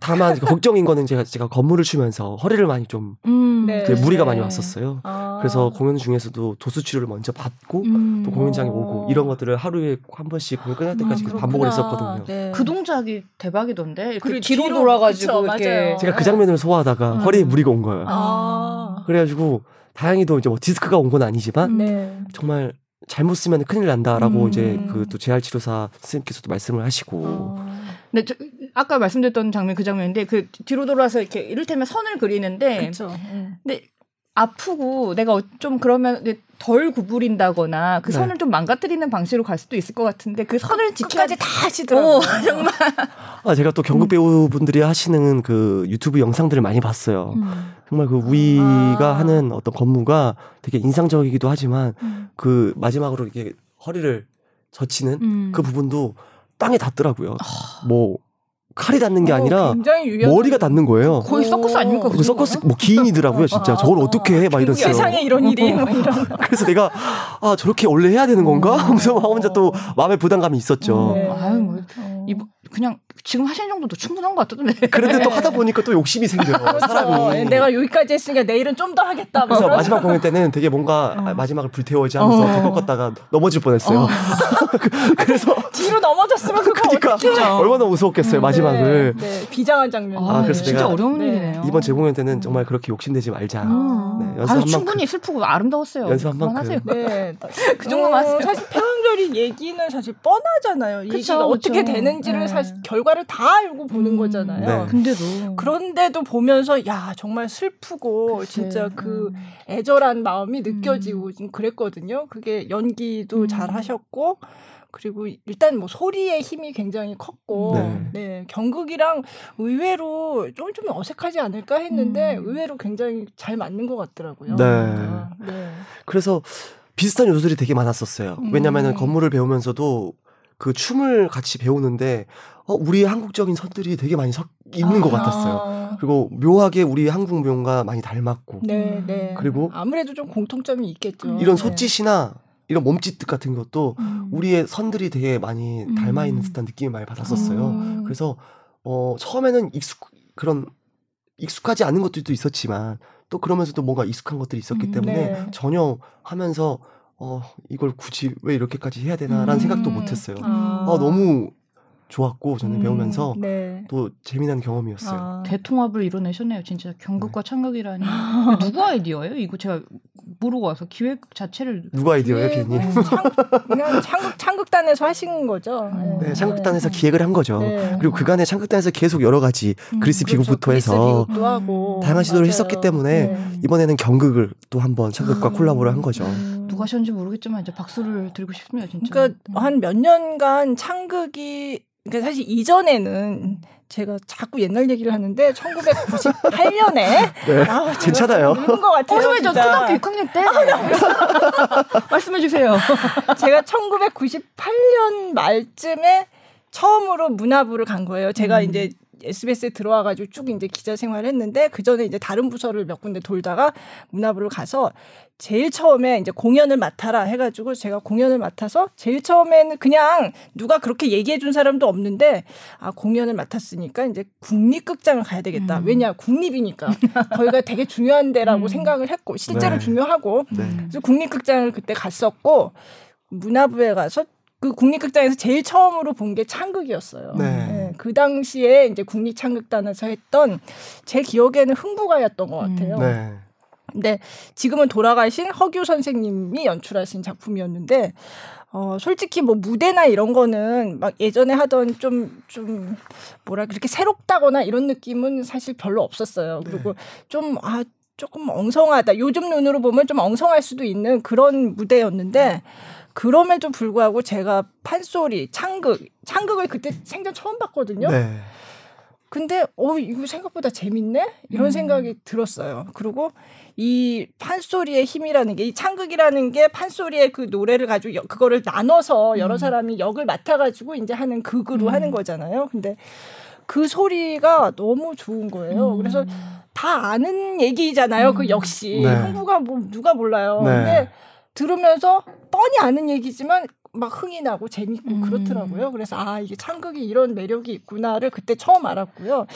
다만 걱정인 거는 제가 제가 건물을 치면서 허리를 많이 좀 음. 네. 그 무리가 네. 많이 왔었어요. 아. 그래서 공연 중에서도 도수 치료를 먼저 받고 음. 또 공연장에 어. 오고 이런 것들을 하루에 한 번씩 공연 끝날 때까지 아, 계속 반복을. 했었거든요. 네. 그 동작이 대박이던데. 그리고 뒤로, 돌아가지고 그쵸, 이렇게. 맞아요. 제가 그 장면을 소화하다가 음. 허리에 무리가 온 거예요. 아. 그래가지고 다행히도 이제 뭐 디스크가 온 건 아니지만 네. 정말 잘못 쓰면 큰일 난다라고 음. 이제 그 또 재활 치료사 선생님께서도 말씀을 하시고 아. 네, 저, 아까 말씀드렸던 장면 그 장면인데 그 뒤로 돌아서 이렇게 이를테면 선을 그리는데 그렇죠. 음. 근데 아프고 내가 어- 좀 그러면 덜 구부린다거나 그 네. 선을 좀 망가뜨리는 방식으로 갈 수도 있을 것 같은데 그 선을 지켜야 끝까지 다 하시더라고요. 어, 정말. 아 제가 또 경극 배우분들이 하시는 그 유튜브 영상들을 많이 봤어요. 음. 정말 그 우이가 아. 하는 어떤 건무가 되게 인상적이기도 하지만 음. 그 마지막으로 이렇게 허리를 젖히는 음. 그 부분도 땅에 닿더라고요. 뭐 칼이 닿는 게 어, 아니라 굉장히 유연. 머리가 닿는 거예요. 거의 서커스 아닙니까? 그 서커스 뭐 기인이더라고요, 진짜. 저걸 어떻게 해? 막 이랬어요. 세상에 이런 일이 뭐 이런. 그래서 내가 아 저렇게 원래 해야 되는 건가? 하면서 막 혼자 또 마음의 부담감이 있었죠. 네. 아유, 뭐, 어. 이 그냥 지금 하시는 정도도 충분한 것 같던데. 그런데 또 네. 하다 보니까 또 욕심이 생겨요, 그렇죠. 사람이. 내가 여기까지 했으니까 내일은 좀 더 하겠다. 뭐 그래서. 마지막 공연 때는 되게 뭔가 어. 아, 마지막을 불태워야지 하면서 어. 데리고 걷다가 넘어질 뻔했어요. 그- 그래서 뒤로 넘어졌으면 그거 그러니까 어떡해. 얼마나 무서웠겠어요 마지막을. 네, 네, 비장한 장면. 아, 그래서 진짜 내가 어려운 네. 일이네요. 이번 재공연 때는 정말 그렇게 욕심내지 말자. 음. 네, 아유, 연습한 충분히 슬프고 아름다웠어요. 연습 한 만큼. 그만하세요. 네. 그 정도만 하세요. 어, 사실 폐왕절이 얘기는 사실 뻔하잖아요. 그쵸, 얘기가 어떻게. 되는지를 네. 사실 결과 를 다 알고 보는 음. 거잖아요. 네. 근데도 그런데도 보면서 야 정말 슬프고 글쎄, 진짜 그 음. 애절한 마음이 느껴지고 좀 그랬거든요. 그게 연기도 음. 잘 하셨고 그리고 일단 뭐 소리의 힘이 굉장히 컸고 네. 네, 경극이랑 의외로 좀, 좀 어색하지 않을까 했는데 음. 의외로 굉장히 잘 맞는 것 같더라고요. 네. 아, 네. 그래서 비슷한 요소들이 되게 많았었어요. 음. 왜냐면은 건물을 배우면서도 그 춤을 같이 배우는데 어, 우리 한국적인 선들이 되게 많이 섞 있는 것 같았어요. 아, 그리고 묘하게 우리 한국 묘가 많이 닮았고 네, 네. 그리고 아무래도 좀 공통점이 있겠죠. 이런 네. 손짓이나 이런 몸짓 같은 것도 음. 우리의 선들이 되게 많이 음. 닮아 있는 듯한 느낌을 많이 받았었어요. 음. 그래서 어 처음에는 익숙 그런 익숙하지 않은 것들도 있었지만 또 그러면서도 뭔가 익숙한 것들이 있었기 음, 때문에 네. 전혀 하면서 어 이걸 굳이 왜 이렇게까지 해야 되나라는 음. 생각도 못했어요. 아. 어 너무 좋았고 저는 음, 배우면서 네. 또 재미난 경험이었어요. 아. 대통합을 이뤄내셨네요. 진짜 경극과 창극이라니. 누구 아이디어예요? 이거 제가 모르고 와서 기획 자체를 누가 아이디어예요, 네, 기님? 뭐 창, 그냥 창극, 창극단에서 하신 거죠. 음. 네, 창극단에서 기획을 한 거죠. 네. 그리고 그간에 창극단에서 계속 여러 가지 음, 그리스 그렇죠. 비극부터 그리스 해서 비극도 하고 다양한 시도를 맞아요. 했었기 때문에 네. 이번에는 경극을 또 한번 창극과 음. 콜라보를 한 거죠. 음. 누가 하셨는지 모르겠지만 이제 박수를 드리고 싶네요, 진짜. 그러니까 음. 한몇 년간 창극이 그러니까 사실 이전에는 제가 자꾸 옛날 얘기를 하는데 1998년에 네, 괜찮아요. 늙은 것 같아요. 어서 저. 초등학교 6학년 때 말씀해 주세요. 제가 1998년 말쯤에 처음으로 문화부를 간 거예요. 제가 음. 이제 SBS에 들어와가지고 쭉 이제 기자 생활을 했는데 그 전에 이제 다른 부서를 몇 군데 돌다가 문화부를 가서 제일 처음에 이제 공연을 맡아라 해가지고 제가 공연을 맡아서 제일 처음에는 그냥 누가 그렇게 얘기해 준 사람도 없는데 아 공연을 맡았으니까 이제 국립극장을 가야 되겠다. 음. 왜냐 국립이니까 거기가 되게 중요한 데라고 음. 생각을 했고 실제로 네. 중요하고 네. 그래서 국립극장을 그때 갔었고 문화부에 가서 그 국립극장에서 제일 처음으로 본 게 창극이었어요. 네. 예, 그 당시에 이제 국립창극단에서 했던 제 기억에는 흥부가였던 것 같아요. 네. 근데 지금은 돌아가신 허규 선생님이 연출하신 작품이었는데 어, 솔직히 뭐 무대나 이런 거는 막 예전에 하던 좀, 좀, 뭐라 그렇게 새롭다거나 이런 느낌은 사실 별로 없었어요. 그리고 좀, 아, 조금 엉성하다. 요즘 눈으로 보면 좀 엉성할 수도 있는 그런 무대였는데, 그럼에도 불구하고 제가 판소리, 창극, 창극을 그때 생전 처음 봤거든요. 네. 근데 어 이거 생각보다 재밌네 이런 음. 생각이 들었어요. 그리고 이 판소리의 힘이라는 게 이 창극이라는 게 판소리의 그 노래를 가지고 여- 그거를 나눠서 여러 음. 사람이 역을 맡아가지고 이제 하는 극으로 음. 하는 거잖아요. 근데 그 소리가 너무 좋은 거예요. 음. 그래서 다 아는 얘기잖아요. 그 음. 역시 네. 흥부가 뭐 누가 몰라요. 네. 근데 들으면서 뻔히 아는 얘기지만 막 흥이 나고 재밌고 음. 그렇더라고요. 그래서 아 이게 창극이 이런 매력이 있구나를 그때 처음 알았고요.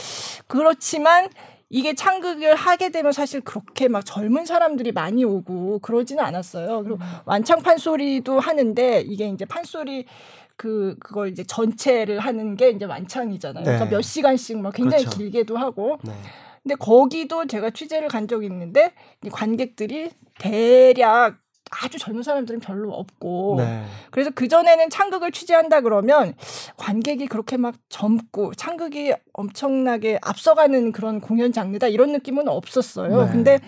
그렇지만 이게 창극을 하게 되면 사실 그렇게 막 젊은 사람들이 많이 오고 그러지는 않았어요. 그리고 완창 판소리도 하는데 이게 이제 판소리 그 그걸 이제 전체를 하는 게 이제 완창이잖아요. 그러니까 네. 몇 시간씩 막 굉장히 그렇죠. 길게도 하고 네. 근데 거기도 제가 취재를 간 적이 있는데 이 관객들이 대략 아주 젊은 사람들은 별로 없고 네. 그래서 그 전에는 창극을 취재한다 그러면 관객이 그렇게 막 젊고 창극이 엄청나게 앞서가는 그런 공연 장르다 이런 느낌은 없었어요. 네. 근데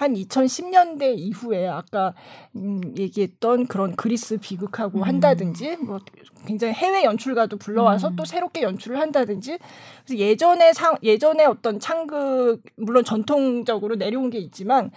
한 2010년대 이후에 아까 음, 얘기했던 그런 그리스 비극하고 음. 한다든지 뭐 굉장히 해외 연출가도 불러와서 음. 또 새롭게 연출을 한다든지 그래서 예전에 상 예전에 어떤 창극 물론 전통적으로 내려온 게 있지만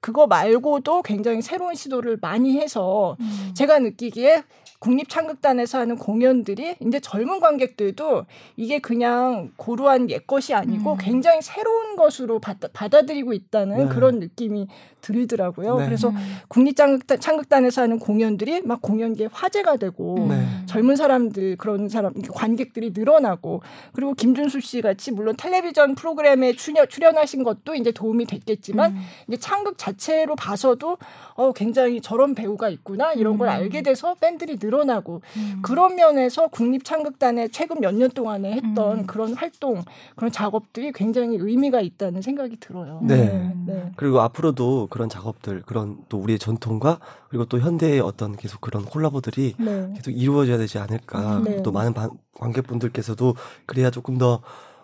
그거 말고도 굉장히 새로운 시도를 많이 해서 음. 제가 느끼기에 국립창극단에서 하는 공연들이 이제 젊은 관객들도 이게 그냥 고루한 옛 것이 아니고 음. 굉장히 새로운 것으로 받아, 받아들이고 있다는 네. 그런 느낌이 들더라고요. 네. 그래서 국립창극단 창극단에서 하는 공연들이 막 공연계의 화제가 되고 네. 젊은 사람들 그런 사람 관객들이 늘어나고 그리고 김준수 씨 같이 물론 텔레비전 프로그램에 출연, 출연하신 것도 이제 도움이 됐겠지만 음. 이제 창극 자체로 봐서도 어 굉장히 저런 배우가 있구나 이런 걸 음. 알게 돼서 팬들이 늘 어나고 음. 그런 면에서 국립창극단에 최근 몇 년 동안에 했던 음. 그런 활동 그런 작업들이 굉장히 의미가 있다는 생각이 들어요. 네. 네. 그리고 앞으로도 그런 작업들, 그런 또 우리의 전통과 그리고 또 현대의 어떤 계속 그런 콜라보들이 네. 계속 이루어져야 되지 않을까. 음, 네. 또 많은 반- 관객분들께서도 그래야 조금 더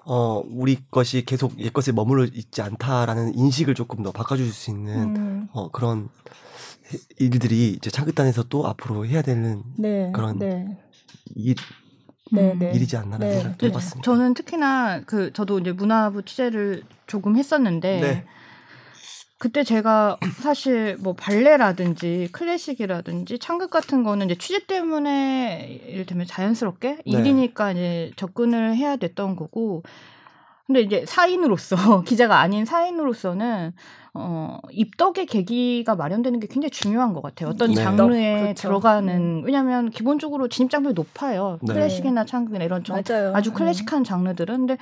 어, 우리 것이 계속 옛 것에 머물러 있지 않다라는 인식을 조금 더 바꿔줄 수 있는 음, 어, 그런 해- 일들이 이제 창극단에서 또 앞으로 해야 되는 네. 그런 네. 일, 네, 음. 네. 일이지 않나라는 네. 생각도 네, 해봤습니다. 저는 특히나 그 저도 이제 문화부 취재를 조금 했었는데 네. 그때 제가 사실 뭐 발레라든지 클래식이라든지 창극 같은 거는 이제 취재 때문에 이를테면 자연스럽게 네. 일이니까 이제 접근을 해야 됐던 거고 근데 이제 사인으로서 기자가 아닌 사인으로서는 어 입덕의 계기가 마련되는 게 굉장히 중요한 것 같아요. 어떤 네. 장르에 그렇죠. 들어가는 왜냐하면 기본적으로 진입장벽이 높아요. 네. 클래식이나 창극이나 이런 좀 맞아요. 아주 클래식한 장르들은 근데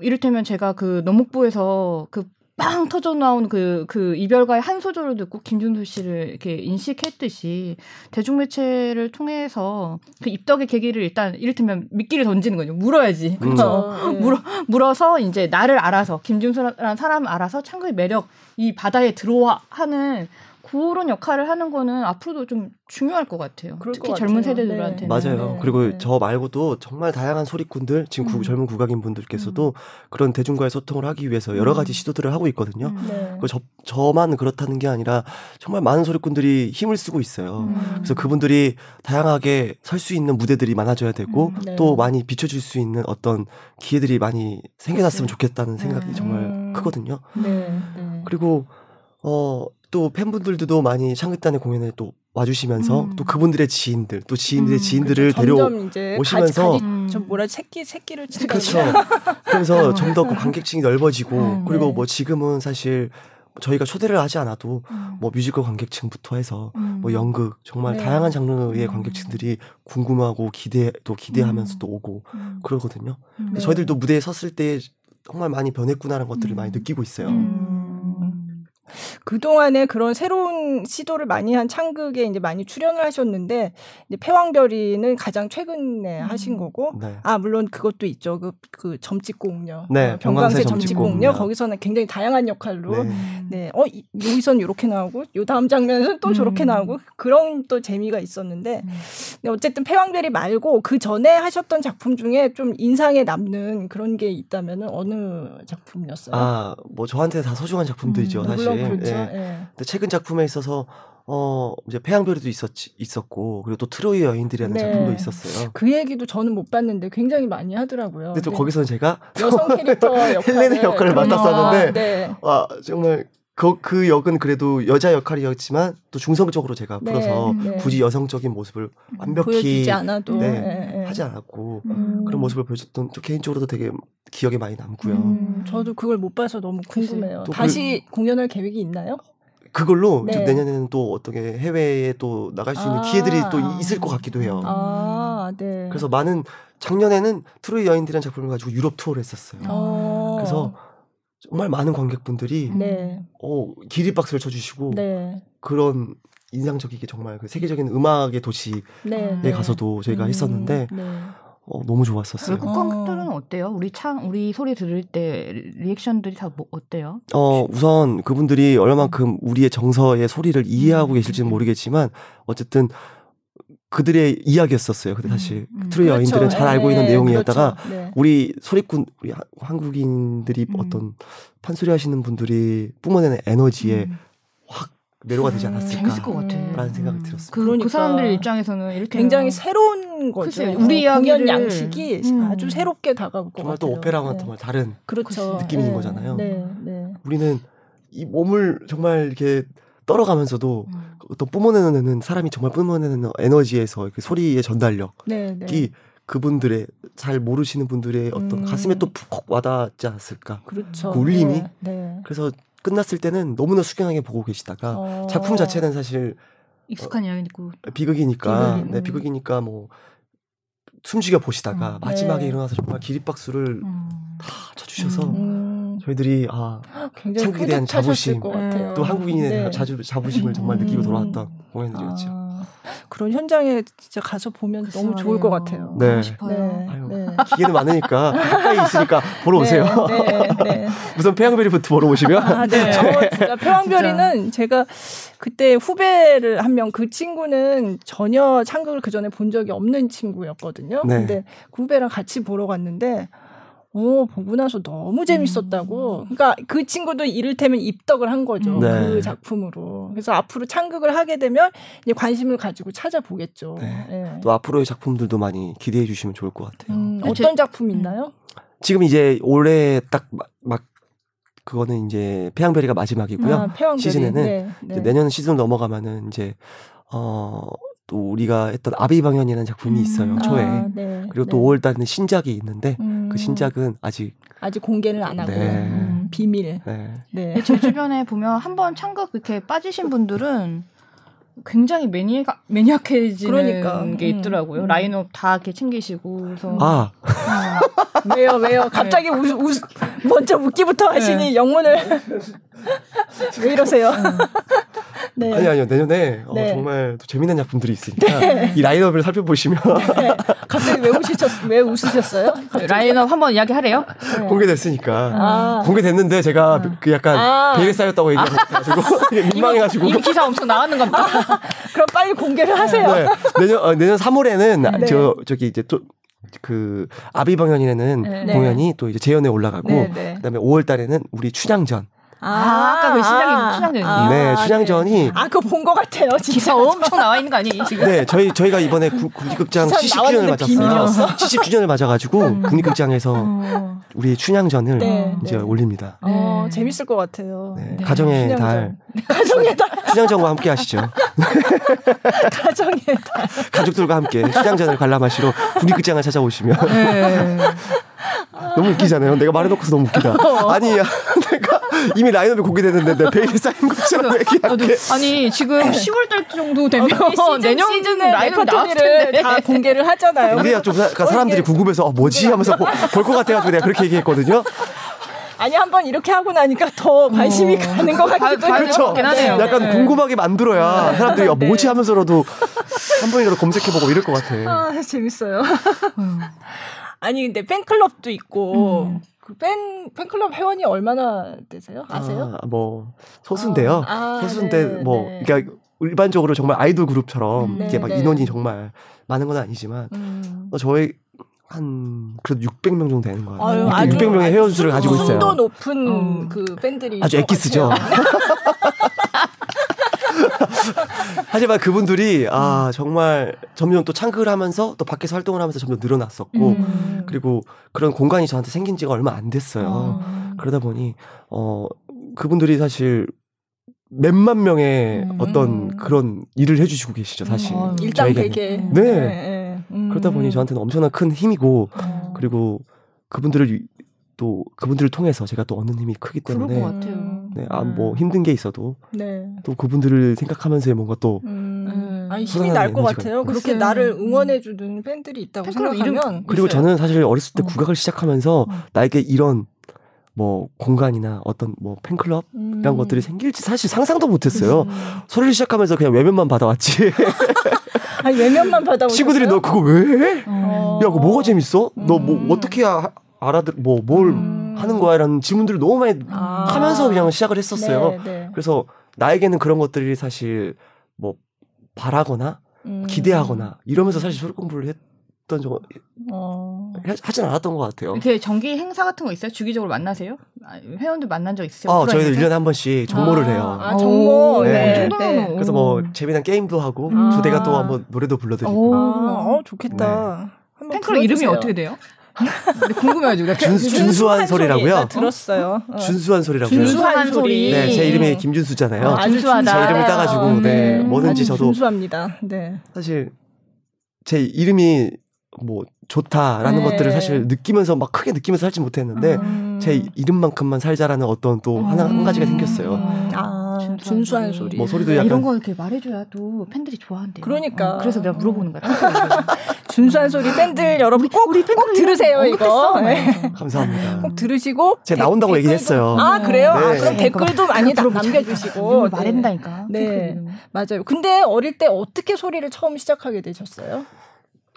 이를테면 제가 그 너목부에서 그 빵 터져 나온 그, 그 이별가의 한 소절을 듣고 김준수 씨를 이렇게 인식했듯이 대중매체를 통해서 그 입덕의 계기를 일단 이를테면 미끼를 던지는 거죠. 물어야지. 음. 그렇죠. 네. 물어, 물어서 이제 나를 알아서 김준수라는 사람 알아서 창극의 매력 이 바다에 들어와 하는 그런 역할을 하는 거는 앞으로도 좀 중요할 것 같아요. 특히 것 젊은 같아요. 세대들한테는. 맞아요. 네. 그리고 네. 저 말고도 정말 다양한 소리꾼들, 지금 구- 음. 젊은 국악인 분들께서도 그런 대중과의 소통을 하기 위해서 여러 가지 음. 시도들을 하고 있거든요. 음. 네. 그 저, 저만 그렇다는 게 아니라 정말 많은 소리꾼들이 힘을 쓰고 있어요. 음. 그래서 그분들이 다양하게 설 수 있는 무대들이 많아져야 되고 음, 네. 또 많이 비춰줄 수 있는 어떤 기회들이 많이 생겨났으면 좋겠다는 생각이 음. 정말 크거든요. 네. 네. 그리고 어또 팬분들도 많이 창극단의 공연에 또 와주시면서 음. 또 그분들의 지인들 또 지인들의 음, 지인들을 그렇죠. 데려 점점 이제 오시면서 가지, 가지, 음. 저 뭐라 새끼 새끼를 치는 그렇죠. 그래서 어. 좀더그 관객층이 넓어지고 음, 그리고 네. 뭐 지금은 사실 저희가 초대를 하지 않아도 음. 뭐 뮤지컬 관객층부터 해서 음. 뭐 연극 정말 네. 다양한 장르의 음. 관객층들이 궁금하고 기대 또 기대하면서 음. 또 오고 음. 그러거든요. 음. 네. 저희들도 무대에 섰을 때 정말 많이 변했구나라는 것들을 음. 많이 느끼고 있어요. 음. 그동안에 그런 새로운 시도를 많이 한 창극에 이제 많이 출연을 하셨는데 이제 패왕별이는 가장 최근에 음. 하신 거고 네. 아 물론 그것도 있죠. 그, 그 점찍공녀. 네, 어, 병광세 점찍공녀. 거기서는 굉장히 다양한 역할로 네. 네. 어, 이- 여기선 이렇게 나오고, 요 다음 장면에서는 또 저렇게 음. 나오고, 그런 또 재미가 있었는데, 근데 어쨌든 패왕별이 말고 그 전에 하셨던 작품 중에 좀 인상에 남는 그런 게 있다면 어느 작품이었어요? 아, 뭐 저한테 다 소중한 작품들이죠, 음, 사실. 물론 그렇죠. 예. 예. 근데 최근 작품에 있어서 어 이제 패양별이도 있었지 있었고 그리고 또 트로이 여인들이라는 네. 작품도 있었어요. 그 얘기도 저는 못 봤는데 굉장히 많이 하더라고요. 근데 또 네. 거기서는 제가 여성 캐릭터 헬렌의 역할을 맡았었는데 아, 네. 와 정말 그, 그 역은 그래도 여자 역할이었지만 또 중성적으로 제가 네, 풀어서 네. 굳이 여성적인 모습을 완벽히 보여주지 않아도 네, 예, 예. 하지 않았고 음. 그런 모습을 보여줬던 또 개인적으로도 되게 기억에 많이 남고요. 음, 저도 그걸 못 봐서 너무 궁금해요. 또 그- 다시 공연할 계획이 있나요? 그걸로 네. 좀 내년에는 또 어떻게 해외에 또 나갈 수 있는 아. 기회들이 또 있을 것 같기도 해요. 아, 네. 그래서 많은 작년에는 트로이 여인들이라는 작품을 가지고 유럽 투어를 했었어요. 어. 그래서 정말 많은 관객분들이 네. 어, 기립박수를 쳐주시고 네. 그런 인상적이게 정말 그 세계적인 음악의 도시에 네. 네. 가서도 저희가 음, 했었는데 네. 어, 너무 좋았었어요. 외국 관객들은 어때요? 우리 창 우리 소리 들을 때 리액션들이 다 뭐, 어때요? 어, 우선 그분들이 얼마만큼 우리의 정서의 소리를 이해하고 음. 계실지는 모르겠지만 어쨌든 그들의 이야기였었어요. 근데 사실 음, 음. 트로이 여인들은 잘 알고 있는 네, 내용이었다가 그렇죠. 네. 우리 소리꾼 우리 하- 한국인들이 음. 어떤 판소리 하시는 분들이 뿜어내는 에너지에 음. 확 매료가 되지 음, 않았을까 재밌을 것 같아. 라는 생각이 음. 들었어요. 그, 그러니까. 그 사람들 입장에서는 이렇게 굉장히 새로운 거죠. 글쎄, 우리 어, 공연 이야기를- 양식이 음. 아주 새롭게 다가올 것 정말 같아요. 또 오페라와는 네. 정말 다른 그렇죠. 느낌인 네. 거잖아요. 네, 네. 우리는 이 몸을 정말 이렇게 떨어가면서도 음. 어떤 뿜어내는 사람이 정말 뿜어내는 에너지에서 그 소리의 전달력이 네, 네. 그분들의 잘 모르시는 분들의 어떤 음. 가슴에 또 푹 와닿지 않았을까. 그렇죠. 그 울림이? 네, 네. 그래서 끝났을 때는 너무나 수경하게 보고 계시다가 어. 작품 자체는 사실 익숙한 이야기고 비극이니까 비극, 네, 음. 비극이니까 뭐 숨쉬겨 보시다가 음. 마지막에 네. 일어나서 정말 기립박수를 음. 다 쳐주셔서 음, 저희들이 아, 굉장히 창극에 대한 자부심, 것 네. 같아요. 또 한국인에 대한 네. 자주, 자부심을 정말 음. 느끼고 돌아왔던 공연들이었죠. 아, 그런 현장에 진짜 가서 보면 너무 좋을 것 같아요. 네. 네. 아유, 네. 기계는 많으니까 가까이 있으니까 보러 오세요. 네, 네, 네. 우선 페양베리부터 보러 오시면 아, 네. 저 진짜 표왕별이는 제가 그때 후배를 한 명 그 친구는 전혀 창극을 그 전에 본 적이 없는 친구였거든요. 네. 근데 그 후배랑 같이 보러 갔는데 어, 보고 나서 너무 재밌었다고. 그러니까 그 친구도 이를테면 입덕을 한 거죠. 음. 네. 그 작품으로. 그래서 앞으로 창극을 하게 되면 이제 관심을 가지고 찾아보겠죠. 네. 예. 또 앞으로의 작품들도 많이 기대해 주시면 좋을 것 같아요. 음, 제- 어떤 작품 있나요? 지금 이제 올해 딱막 그거는 이제 페양베리가 마지막이고요. 아. 시즌에는 네, 이제 네. 내년 시즌 넘어가면은 이제 어 또 우리가 했던 아비방연이라는 작품이 있어요. 음. 초에. 아, 네, 그리고 또 네. 5월 달에는 신작이 있는데 음, 그 신작은 아직 아직 공개를 안 하고 네. 음, 비밀. 네. 네. 근데 제 주변에 보면 한번 창극 이렇게 빠지신 분들은 굉장히 매니아 매니악해지는 그러니까. 게 음, 있더라고요. 음. 라인업 다 이렇게 챙기시고 그래서 아, 왜요, 왜요? 갑자기 우, 우, 먼저 웃기부터 하시니 영문을 왜 이러세요? 네. 아니 아니요. 내년에 어, 네. 정말 또 재밌는 작품들이 있으니까 이 라인업을 살펴보시면 네. 갑자기 왜 웃으셨, 왜 웃으셨어요? 라인업 한번 이야기하래요. 네. 공개됐으니까 아. 공개됐는데 제가 그 약간 아. 베일에 쌓였다고 얘기해가지고 민망해가지고 이미 기사 엄청 나왔는 겁니다. 그럼 빨리 공개를 하세요. 네, 내년 어, 내년 3월에는 네. 저 저기 이제 또 그 아비방연이라는 네. 공연이 또 이제 재연에 올라가고 네, 네. 그다음에 5월 달에는 우리 춘향전 아, 아까 그 신작이- 신작전이요? 네 춘향전이 아, 그거 본 것 같아요. 진짜. 기사 엄청 나와 있는 거 아니에요 지금? 네 저희 저희가 이번에 구- 국립극장 기사 70주년을 나왔는데 맞았어요. 비밀이었어? 70주년을 맞아가지고 국립극장에서 어. 우리 춘향전을 네, 이제 네. 올립니다. 어, 네. 재밌을 것 같아요. 네, 네. 가정의 춘향전. 달 가정의 달, 춘향전과 함께 하시죠. 가정의 달. 가족들과 함께 춘향전을 관람하시러 국립극장을 찾아오시면 네. 너무 웃기잖아요. 내가 말해놓고서 너무 웃기다. 아니, 야, 내가 이미 라인업이 공개됐는데 내 베일에 쌓인 것처럼 얘기할게. 아니 지금 10월 달 정도 되면 시즌, 내년 시즌의 라인업 나왔을 레퍼토리를 텐데. 다 공개를 하잖아요. 우리가 좀 사- 그러니까 사람들이 궁금해서 어, 뭐지 하면서 볼 것 같아가지고 내가 그렇게 얘기했거든요. 아니 한번 이렇게 하고 나니까 더 관심이 가는 것 같기도 해요. 같긴 하네요. 약간 네. 궁금하게 만들어야 사람들이 아, 네. 뭐지 하면서라도 한 번이라도 검색해보고 이럴 것 같아. 아 재밌어요. 음. 아니 근데 팬클럽도 있고 음. 그팬 팬클럽 회원이 얼마나 되세요? 아세요? 아, 뭐 소수인데요. 아, 아, 소수인데 네, 뭐 네. 그러니까 일반적으로 정말 아이돌 그룹처럼 음, 네, 막 네. 인원이 정말 많은 건 아니지만 음. 어, 저희 한 그래도 600명 정도 되는 거예요. 아유, 이렇게 아주 600 명의 회원수를 가지고 있어요. 순도 높은 음. 그 팬들이 아주 엑기스죠. 같아요. 하지만 그분들이 아 정말 점점 또 창극을 하면서 또 밖에서 활동을 하면서 점점 늘어났었고 음. 그리고 그런 공간이 저한테 생긴 지가 얼마 안 됐어요. 아. 그러다 보니 어 그분들이 사실 몇만 명의 음. 어떤 그런 일을 해주시고 계시죠 사실 음. 일당백에 네. 네. 음. 그러다 보니 저한테는 엄청난 큰 힘이고 어. 그리고 그분들을 위- 또 그분들을 통해서 제가 또 얻는 힘이 크기 그럴 것 때문에 같아요. 음. 네, 아, 뭐 힘든 게 있어도 네. 또 그분들을 생각하면서의 뭔가 또 음. 음. 아니 힘이 날 것 같아요. 그렇게 글쎄요. 나를 음. 응원해 주는 팬들이 있다고 생각하면 그리고 있어요. 저는 사실 어렸을 때 어. 국악을 시작하면서 어. 나에게 이런 뭐 공간이나 어떤 뭐 팬클럽 음. 이런 것들이 생길지 사실 상상도 못했어요. 음. 소리를 시작하면서 그냥 외면만 받아왔지. 아니 외면만 받아오셨어요? 친구들이 너 그거 왜 해? 어. 야, 그거 뭐가 재밌어? 너뭐 음. 어떻게 아- 알아들 뭐뭘 음. 하는 거야? 라는 질문들을 너무 많이 아. 하면서 그냥 시작을 했었어요. 네, 네. 그래서 나에게는 그런 것들이 사실 뭐 바라거나 음. 기대하거나 이러면서 사실 소리 공부를 했던 적 어. 하- 하진 않았던 것 같아요. 이렇게 정기 행사 같은 거 있어요? 주기적으로 만나세요? 아, 회원들 만난 적 있으세요? 어, 저희도 오프라인에서? 1년에 한 번씩 정모를 아, 해요. 아 정모. 오, 네. 네. 이 정도면 그래서 뭐 재미난 게임도 하고 음. 두 대가 또 아. 한번 노래도 불러드리고 오. 아, 어, 좋겠다. 한번 팬클럽 이름이 불러주세요. 어떻게 돼요? 궁금해가지고 내가 준- 준수한 소리라고요? 나 들었어요. 어. 준수한 소리라고 준수- 해요. 준수한 소리. 네, 제 이름이 김준수잖아요. 어, 아주 준수하다. 제 이름을 따가지고 음. 네, 음. 뭐든지 아주 저도 준수합니다. 네. 사실 제 이름이 뭐 좋다라는 네. 것들을 사실 느끼면서 막 크게 느끼면서 살지 못했는데 음. 제 이름만큼만 살자라는 어떤 또 하나 한 가지가 생겼어요. 음. 아, 준수한 준수한 소리. 소리. 뭐 소리도 아, 약간 이런 거 이렇게 말해줘야 또 팬들이 좋아한대요. 그러니까. 어, 그래서 내가 물어보는 거야. 준수한 소리 팬들 여러분 꼭, 우리 꼭 들으세요 이거. 네. 이러면서. 감사합니다. 꼭 들으시고 제가 댓- 나온다고 댓글도- 얘기했어요. 아 그래요? 아 네. 그럼 네, 댓글도 많이. 남겨주시고 네. 말한다니까. 네. 이름. 맞아요. 근데 어릴 때 어떻게 소리를 처음 시작하게 되셨어요?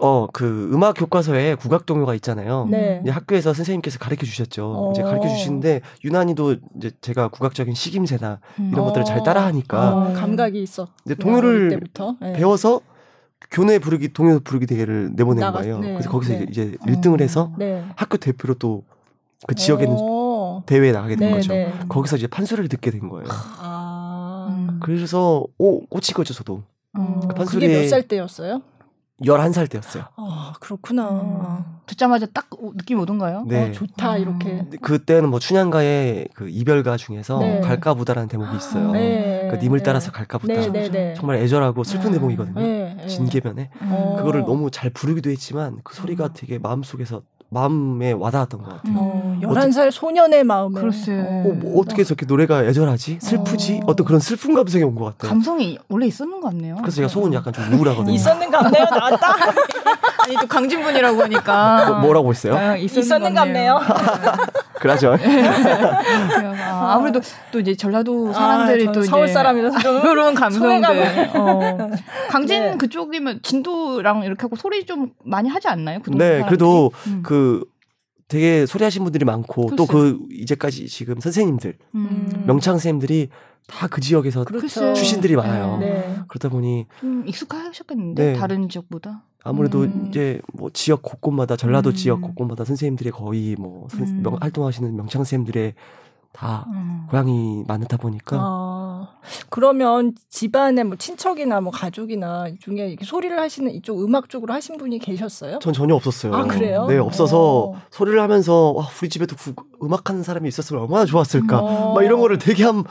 어, 그 음악 교과서에 국악 동요가 있잖아요. 네. 이제 학교에서 선생님께서 가르쳐 주셨죠. 어. 이제 가르쳐 주시는데 유난히도 이제 제가 국악적인 식임새나 음. 이런 것들을 잘 어. 따라하니까 어, 감각이 있어. 이제 동요를 때부터 네. 배워서 교내 부르기 동요 부르기 대회를 내보낸 나갔- 거예요. 네, 그래서 거기서 네. 이제 1등을 해서 네. 학교 대표로 또 그 지역에 있는 어. 대회에 나가게 된 네, 거죠. 네. 거기서 이제 판소리를 듣게 된 거예요. 아. 음. 그래서 오 꽂힌 거죠, 저도. 음, 판소리- 그게 몇 살 때였어요? 11살 때였어요. 아 그렇구나. 음. 듣자마자 딱 오- 느낌 오던가요? 네. 어, 좋다 음. 이렇게. 그때는 뭐 춘향가의 그 이별가 중에서 네. 갈까 보다라는 대목이 있어요. 네. 그러니까 님을 네. 따라서 갈까 보다. 네, 네, 네. 정말 애절하고 슬픈 음. 대목이거든요. 네, 네. 진계면에 어. 그거를 너무 잘 부르기도 했지만 그 소리가 음. 되게 마음속에서 마음에 와닿았던 것 같아요. 어, 음. 11살 소년의 마음에. 글쎄. 어, 뭐 어떻게 저렇게 노래가 애절하지? 슬프지? 어. 어. 떤 그런 슬픈 감성이 온 것 같아요. 감성이 원래 있었는 것 같네요. 그래서 제가 속은 약간 좀 우울하거든요. 있었는 감네요 나왔다. 아니 또 강진분이라고 하니까 뭐, 뭐라고 했어요? 아, 있었는 감네요. 그러죠. 아, 아무래도 또 이제 전라도 사람들이 아, 또 서울 사람이라서 좀 그런 감성들. 어. 강진 네. 그쪽이면 진도랑 이렇게 하고 소리 좀 많이 하지 않나요? 그 네, 사람들이? 그래도 음. 그 되게 소리하신 분들이 많고 또 그 이제까지 지금 선생님들, 음. 명창 선생님들이 다 그 지역에서 그렇죠. 출신들이 많아요. 네. 그러다 보니 좀 익숙하셨겠는데 네. 다른 지역보다. 아무래도 음. 이제 뭐 지역 곳곳마다 전라도 음. 지역 곳곳마다 선생님들이 거의 뭐 선- 음. 명- 활동하시는 명창 선생님들의 다 음. 고향이 많다 보니까 아, 그러면 집안에 뭐 친척이나 뭐 가족이나 중에 이렇게 소리를 하시는 이쪽 음악 쪽으로 하신 분이 계셨어요? 전 전혀 없었어요. 아, 그래요? 네, 없어서 어. 소리를 하면서 와, 우리 집에도 구- 음악하는 사람이 있었으면 얼마나 좋았을까. 어. 막 이런 거를 되게 한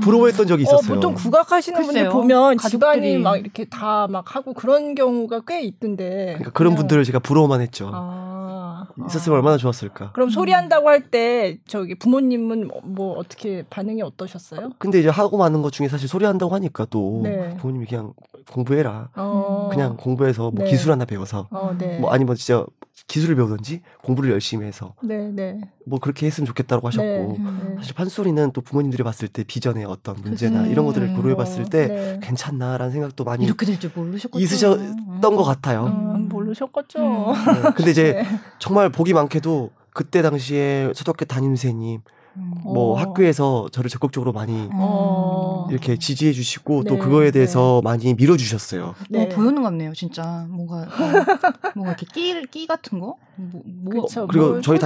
부러워했던 적이 어, 있었어요. 보통 국악 하시는 분들. 보면 가족들이- 집안이 막 이렇게 다 막 하고 그런 경우가 꽤 있던데. 그러니까 그런 분들을 제가 부러워만 했죠. 아, 있었으면 얼마나 좋았을까. 그럼 소리 한다고 할 때 저기 부모님은 뭐 어떻게 반응이 어떠셨어요? 근데 이제 하고 마는 것 중에 사실 소리 한다고 하니까 또 네. 부모님이 그냥 공부해라. 어. 그냥 공부해서 뭐 네. 기술 하나 배워서 어, 네. 뭐 아니면 진짜 기술을 배우든지 공부를 열심히 해서 네, 네. 뭐 그렇게 했으면 좋겠다고 하셨고 네. 음. 사실 판소리는 또 부모님들이 봤을 때 비전의 어떤 문제나 그치. 이런 것들을 음. 고려해 봤을 때 네. 괜찮나라는 생각도 많이 이렇게 될 줄 모르셨겠죠. 있으셨던 것 같아요. 음, 모르셨겠죠. 음. 네. 근데 이제 네. 정말 보기 많게도 그때 당시에 초등학교 담임선생님 음. 뭐 어. 학교에서 저를 적극적으로 많이 어. 이렇게 지지해 주시고 또 네, 그거에 대해서 많이 밀어 주셨어요. 네. 어, 보여는 같네요, 진짜. 뭔가, 어, 뭔가 이렇게 끼, 끼 같은 거? 뭐, 뭐 그쵸. 그리고 뭘 저희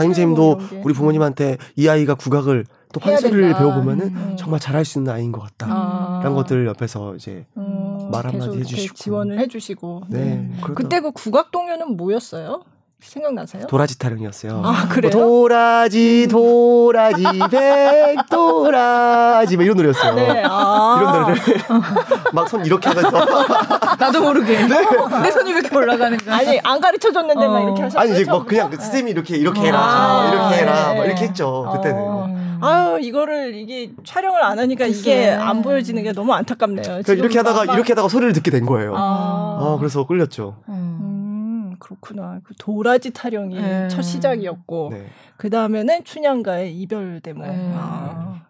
게. 우리 부모님한테 이 아이가 국악을 또 판소리를. 배워보면은 음. 정말 잘할 수 있는 아이인 것 같다. 아. 라는 것들 옆에서 이제 음, 말 한마디 해주시고. 지원을 해주시고. 네. 음. 그러다 그때 그 국악 동요는 뭐였어요? 생각나세요? 도라지 타령이었어요. 아 그래요? 뭐 도라지 도라지 백도라지 뭐 이런 노래였어요. 네. 아. 이런 노래를 막 손 이렇게 하면서 나도 모르게. 내 손이 왜 이렇게 올라가는 거야? 아니 안 가르쳐 줬는데 막 어. 이렇게 하셨어요. 아니 이제 뭐 처음부터? 그냥 쌤이 이렇게 이렇게 해라 아, 이렇게 해라 네. 막 이렇게 했죠 그때는. 어. 음. 아유 이거를 이게 촬영을 안 하니까 이게 글쎄. 안 보여지는 게 너무 안타깝네요. 그래서 이렇게 하다가 막- 이렇게 하다가 소리를 듣게 된 거예요. 아, 아, 그래서 끌렸죠. 음. 음 그렇구나. 그 도라지 타령이 네. 첫 시작이었고 네. 그 다음에는 춘향가의 이별 데모. 네. 아.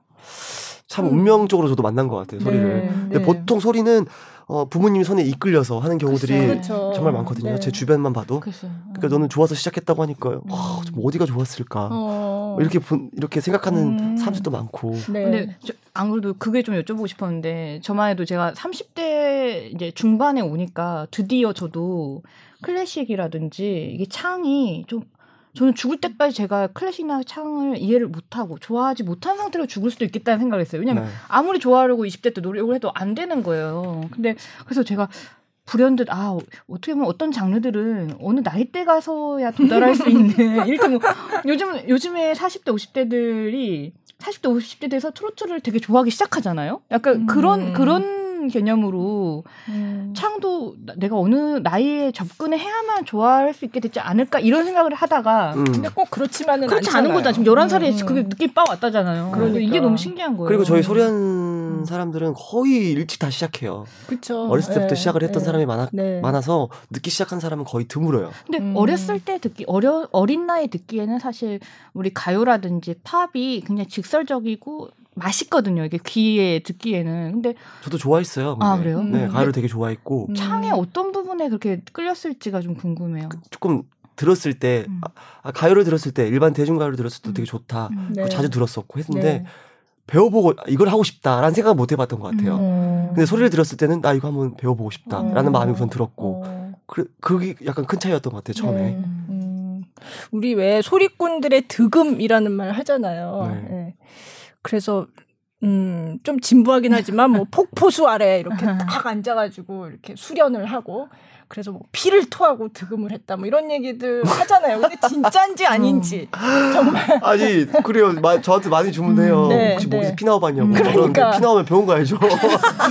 참 운명적으로 저도 만난 것 같아요 소리를. 네. 근데 네. 보통 소리는 어, 부모님 손에 이끌려서 하는 경우들이. 그렇죠. 정말 많거든요. 네. 제 주변만 봐도. 글쎄. 그러니까 너는 좋아서 시작했다고 하니까 와, 좀 어디가 좋았을까. 어. 이렇게 본, 이렇게 생각하는 음. 사람들도 많고. 네. 근데 저, 안 그래도 그게 좀 여쭤보고 싶었는데 저만 해도 제가 30대 이제 중반에 오니까 드디어 저도 클래식이라든지 이게 창이 좀 저는 죽을 때까지 제가 클래식이나 창을 이해를 못하고 좋아하지 못한 상태로 죽을 수도 있겠다는 생각을 했어요. 왜냐면 네. 아무리 좋아하려고 20대 때 노력을 해도 안 되는 거예요. 근데 그래서 제가 불현듯 아 어떻게 보면 어떤 장르들은 어느 나이대 가서야 도달할 수 있는 이렇게 뭐 요즘 요즘에 40대 50대들이 40대 50대 돼서 트로트를 되게 좋아하기 시작하잖아요. 약간 음. 그런 그런 개념으로 음. 창도 나- 내가 어느 나이에 접근을 해야만 좋아할 수 있게 되지 않을까 이런 생각을 하다가 음. 근데 꼭 그렇지만은 그렇지 않잖아요. 않은 거잖아. 지금 11살에 음. 그게 느낌 빠 왔다잖아요. 그러니까. 이게 너무 신기한 거예요. 그리고 저희 음. 소리하는 사람들은 거의 일찍 다 시작해요. 그쵸. 어렸을 때부터 네. 시작을 했던 네. 사람이 많아, 네. 많아서 늦게 시작한 사람은 거의 드물어요. 근데 음. 어렸을 때 듣기 어려 어린 나이 듣기에는 사실 우리 가요라든지 팝이 굉장히 직설적이고 맛있거든요. 이게 귀에 듣기에는. 근데 저도 좋아했어요. 근데. 아, 그래요? 네, 음. 가요를 되게 좋아했고 음. 창의 어떤 부분에 그렇게 끌렸을지가 좀 궁금해요. 조금 들었을 때 음. 아, 아, 가요를 들었을 때 일반 대중 가요를 들었을 때 음. 되게 좋다. 음. 네. 자주 들었었고 했는데 네. 배워보고 이걸 하고 싶다라는 생각 못 해봤던 것 같아요. 음. 근데 소리를 들었을 때는 나 이거 한번 배워보고 싶다라는 어. 마음이 우선 들었고 어. 그, 그게 약간 큰 차이였던 것 같아요 처음에. 네. 음. 우리 왜 소리꾼들의 득음이라는 말 하잖아요. 네. 네. 그래서 음, 좀 진부하긴 하지만 뭐 폭포수 아래 이렇게 딱 앉아가지고 이렇게 수련을 하고 그래서 뭐 피를 토하고 득음을 했다 뭐 이런 얘기들 하잖아요. 근데 진짜인지 아닌지 정말 아니 그래요. 마, 저한테 많이 주문해요. 음, 네, 혹시 네. 목에서 피 나와봤냐고. 음, 그러는데 그러니까. 피 나오면 병원 가야죠.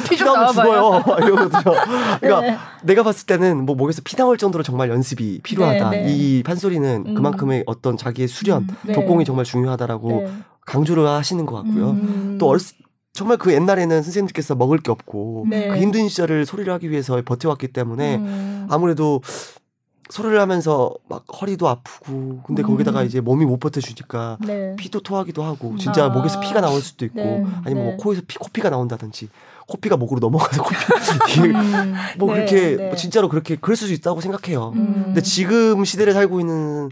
피좀 나오면. 죽어요. 이러거든요. 그러니까 네. 내가 봤을 때는 뭐 목에서 피 나올 정도로 정말 연습이 필요하다. 네, 네. 이 판소리는 음. 그만큼의 어떤 자기의 수련, 음, 네. 독공이 정말 중요하다라고 네. 강조를 하시는 것 같고요. 음. 또 어렸 정말 그 옛날에는 선생님께서 먹을 게 없고 네. 그 힘든 시절을 소리를 하기 위해서 버텨왔기 때문에 음. 아무래도 소리를 하면서 막 허리도 아프고 근데 거기다가 음. 이제 몸이 못 버텨주니까 네. 피도 토하기도 하고 진짜 아. 목에서 피가 나올 수도 있고 네. 아니면 뭐 네. 코에서 피, 코피가 나온다든지 코피가 목으로 넘어가서 코피 음. 뭐 네, 그렇게 네. 뭐 진짜로 그렇게 그럴 수도 있다고 생각해요. 음. 근데 지금 시대를 살고 있는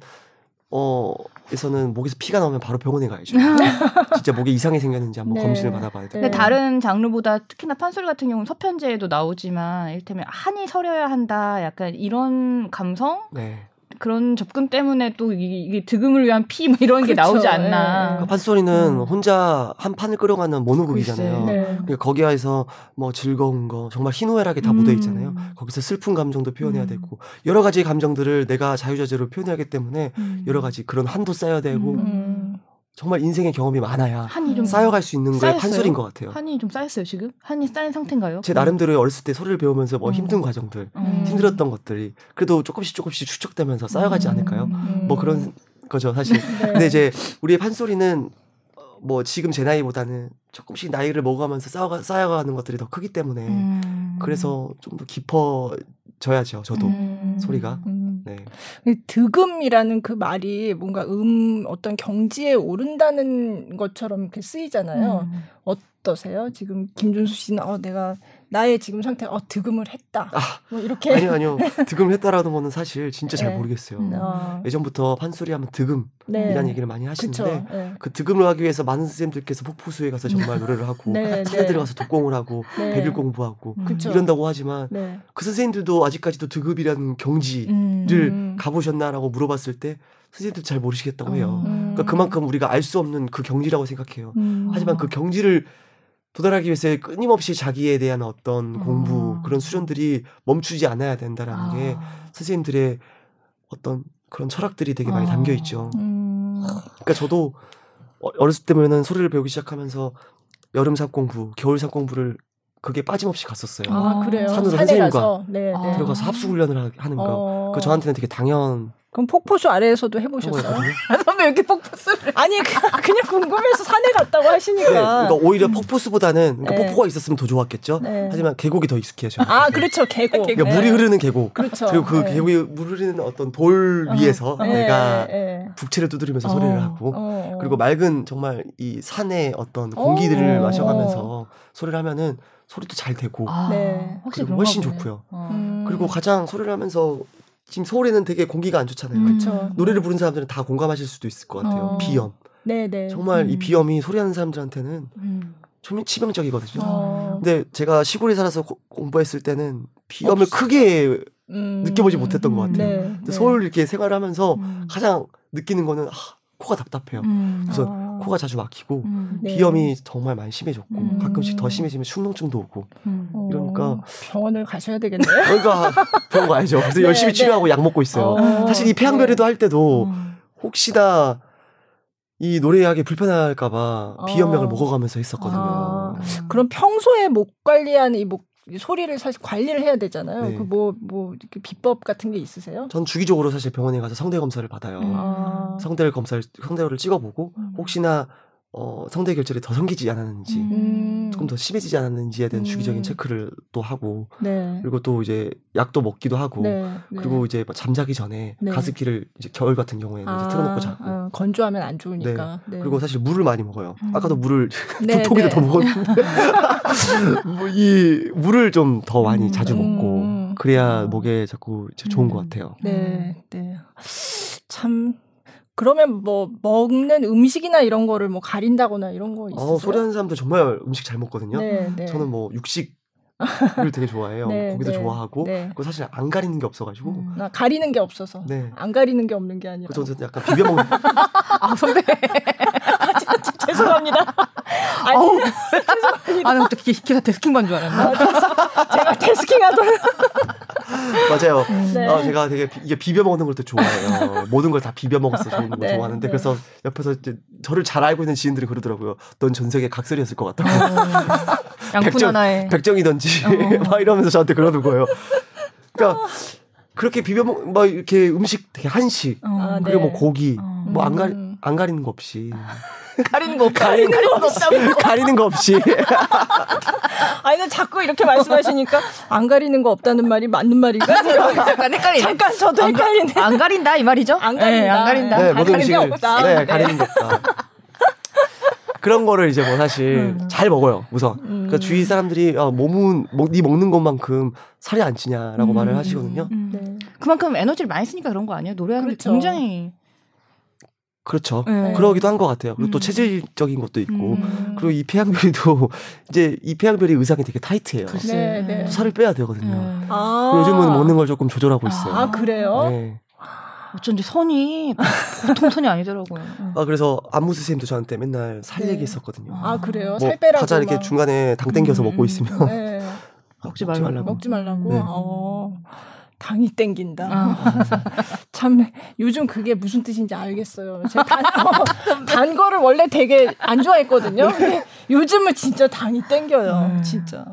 어 에서는 목에서 피가 나오면 바로 병원에 가야죠. 진짜 목에 이상이 생겼는지 한번 네. 검진을 받아봐야 돼요. 근데 다른 장르보다 특히나 판소리 같은 경우는 서편제에도 나오지만 이를테면 한이 서려야 한다 약간 이런 감성 네. 그런 접근 때문에 또 이게, 득음을 위한 피 뭐 이런 게 그렇죠. 나오지 예, 않나. 예. 판소리는 음. 혼자 한 판을 끌어가는 모노극이잖아요. 네. 그러니까 거기에서 뭐 즐거운 거 정말 희노애락이 다 음. 묻어 있잖아요. 거기서 슬픈 감정도 표현해야 음. 되고 여러 가지 감정들을 내가 자유자재로 표현하기 때문에 음. 여러 가지 그런 한도 쌓아야 되고 음. 음. 정말 인생의 경험이 많아야 한이 좀 쌓여갈 수 있는 거에? 판소리인 것 같아요. 한이 좀 쌓였어요 지금? 한이 쌓인 상태인가요? 제 나름대로 어렸을 때 소리를 배우면서 뭐 음. 힘든 과정들, 음. 힘들었던 것들이 그래도 조금씩 조금씩 축적되면서 쌓여가지 음. 않을까요? 음. 뭐 그런 거죠 사실. 네. 근데 이제 우리의 판소리는 어, 뭐 지금 제 나이보다는 조금씩 나이를 먹어가면서 쌓아가, 쌓여가는 것들이 더 크기 때문에 음. 그래서 좀 더 깊어져야죠 저도 음. 소리가. 음. 네. 득음이라는 그 말이 뭔가 음 어떤 경지에 오른다는 것처럼 이렇게 쓰이잖아요. 음. 어떠세요? 지금 김준수 씨는 어 내가 나의 지금 상태 어 득음을 했다. 아 뭐 이렇게 아니요 아니요 득음을 했다라는 거는 사실 진짜 잘 네. 모르겠어요. 음. 어, 예전부터 판소리 하면 득음이라는 네. 얘기를 많이. 하시는데 네. 그 득음을 하기 위해서 많은 선생님들께서 폭포수에 가서 정말 노래를 하고 네, 산에 네. 들어가서 독공을 하고 네. 백일 공부하고 음. 그쵸. 이런다고 하지만 네. 그 선생님들도 아직까지도 득음이라는 경지를 음. 음. 가보셨나라고 물어봤을 때 선생님도 잘 모르시겠다고 해요. 음. 그러니까 그만큼 우리가 알 수 없는 그 경지라고 생각해요. 음. 하지만 그 경지를 도달하기 위해서 끊임없이 자기에 대한 어떤 음. 공부 그런 수련들이 멈추지 않아야 된다라는 아. 게 선생님들의 어떤 그런 철학들이 되게 많이 아. 담겨 있죠. 음. 그러니까 저도 어- 어렸을 때면은 소리를 배우기 시작하면서 여름 삽 공부, 겨울 삽 공부를 그게 빠짐없이 갔었어요. 아. 산으로 선생님과 네, 아. 네. 들어가서 합숙 훈련을 하- 하는 거. 어. 그 저한테는 되게 당연 그럼 폭포수 아래에서도 한 해보셨어요? 선배 이렇게 폭포수를 아니 그- 그냥 궁금해서 산에 갔다고 네, 하시니까. 그러니까 오히려 폭포수보다는 그러니까 네. 폭포가 있었으면 더 좋았겠죠. 네. 하지만 계곡이 더 익숙해요. 저는. 아 그렇죠 계곡. 그러니까 네. 물이 흐르는 계곡. 그렇죠. 그리고 그 네. 계곡이 물 흐르는 어떤 돌 어. 위에서 네, 내가 네. 북채를 두드리면서 어. 소리를 하고 어, 어. 그리고 맑은 정말 이 산의 어떤 공기들을 어. 마셔가면서 소리를 하면은 소리도 잘 되고 아, 네. 훨씬. 좋고요. 어. 음. 그리고 가장 소리를 하면서 지금 서울에는 되게 공기가 안 좋잖아요. 음. 그쵸. 노래를 부르는 사람들은 다 공감하실 수도 있을 것 같아요. 어. 비염. 네네. 정말 이 음. 비염이 소리하는 사람들한테는 음. 좀 치명적이거든요. 어. 근데 제가 시골에 살아서 고- 공부했을 때는 비염을 없- 크게 음. 느껴보지 못했던 것 같아요. 네. 근데 네. 서울 이렇게 생활하면서 음. 가장 느끼는 거는 아, 코가 답답해요. 음. 그래서 아. 코가 자주 막히고 음. 네. 비염이 정말 많이 심해졌고 음. 가끔씩 더 심해지면 충농증도 오고 음. 어, 이러니까- 병원을 가셔야 되겠네요. 그러니까 병원 가야죠. 그래서 네, 열심히 네. 치료하고 약 먹고 있어요. 어, 사실 이 폐암별에도 할 때도 음. 혹시나 이 노래하기 불편할까봐 어. 비염약을 먹어가면서 했었거든요. 아. 그럼 평소에 목 관리하는 이목 소리를 사실 관리를 해야 되잖아요. 네. 그뭐뭐 비법 같은 게 있으세요? 전 주기적으로 사실 병원에 가서 성대 검사를 받아요. 음. 아. 성대를 검사를 성대를 찍어보고 음. 혹시나 어, 성대 결절이 더 생기지 않았는지 음. 조금 더 심해지지 않았는지에 대한 음. 주기적인 체크를 또 하고 네. 그리고 또 이제 약도 먹기도 하고 네. 네. 그리고 이제 뭐 잠자기 전에 네. 가습기를 이제 겨울 같은 경우에는 이제 틀어놓고 자고 아, 건조하면 안 좋으니까. 네. 그리고 사실 물을 많이 먹어요. 음. 아까도 물을 네, 두 통이나 네. 더 먹었는데 뭐 이 물을 좀 더 많이 음. 자주 먹고 음. 그래야 아. 목에 자꾸 이제 좋은 음. 것 같아요. 네, 네. 참 그러면 뭐 먹는 음식이나 이런 거를 뭐 가린다거나 이런 거 있어요? 어, 소리하는 사람들 정말 음식 잘 먹거든요. 네, 네. 저는 뭐 육식을 되게 좋아해요. 네, 고기도 네, 좋아하고 네. 그거 사실 안 가리는 게 없어가지고 음. 나 가리는 게 없어서 네. 안 가리는 게 없는 게 아니라 그 저는 약간 비벼 먹는 아 선배. 죄송합니다. 아니 어우. 아니 어떻게 기- 기사 데스킹 줄 알았나? 제가 데스킹 하던 맞아요. 네. 어, 제가 되게 비, 이게 비벼 먹는 걸 또 좋아해요. 모든 걸 다 비벼 먹었어 좋은 거 네, 좋아하는데 네. 그래서 옆에서 이제 저를 잘 알고 있는 지인들이 그러더라고요. 넌 전 세계 각설이었을 것 같다. 양푼 백점- 하나에. 백정이던지 어. 막 이러면서 저한테 그러는 거예요. 그러니까 그렇게 비벼 먹, 막 이렇게 음식 되게 한식 어. 아, 네. 그리고 뭐 고기 어. 뭐안 가리 음. 안 가리는 거 없이 가리는 거 없다. 가리는 가리는 거 없다고. 가리는 거 없이 아니 나 자꾸 이렇게 말씀하시니까 안 가리는 거 없다는 말이 맞는 말인가? 약간 헷갈리네. 잠깐 저도 안, 가- 헷갈리네. 안 가린다 이 말이죠? 안 가린다. 네, 안 가린다. 네, 아, 모든 가리는 없다. 네, 네. 가리는 게 없다. 그런 거를 이제 뭐 사실 음. 잘 먹어요 우선. 음. 그러니까 주위 사람들이 아, 몸은 먹, 네 먹는 것만큼 살이 안 찌냐라고 음, 말을 음, 하시거든요. 음. 네. 그만큼 에너지를 많이 쓰니까 그런 거 아니에요? 노래하는 그렇죠. 게 굉장히. 그렇죠. 네. 그러기도 한 것 같아요. 그리고 또 음. 체질적인 것도 있고 음. 그리고 이 폐양별이도 이제 이 폐양별이 의상이 되게 타이트해요. 네, 네. 또 살을 빼야 되거든요. 네. 아. 요즘은 먹는 걸 조금 조절하고 있어요. 아 그래요? 네. 어쩐지 선이 보통 선이 아니더라고요. 응. 아 그래서 안무 선생님도 저한테 맨날 살 네. 얘기했었거든요. 아 그래요? 뭐 살 빼라고 과자 이렇게 막. 중간에 당 땡겨서 음, 먹고 음. 있으면 네. 먹지 말라고. 먹지 말라고. 네. 어. 당이 땡긴다. 아. 참 요즘 그게 무슨 뜻인지 알겠어요. 제가 단, 어, 단 거를 원래 되게 안 좋아했거든요. 근데 요즘은 진짜 당이 땡겨요. 음. 진짜.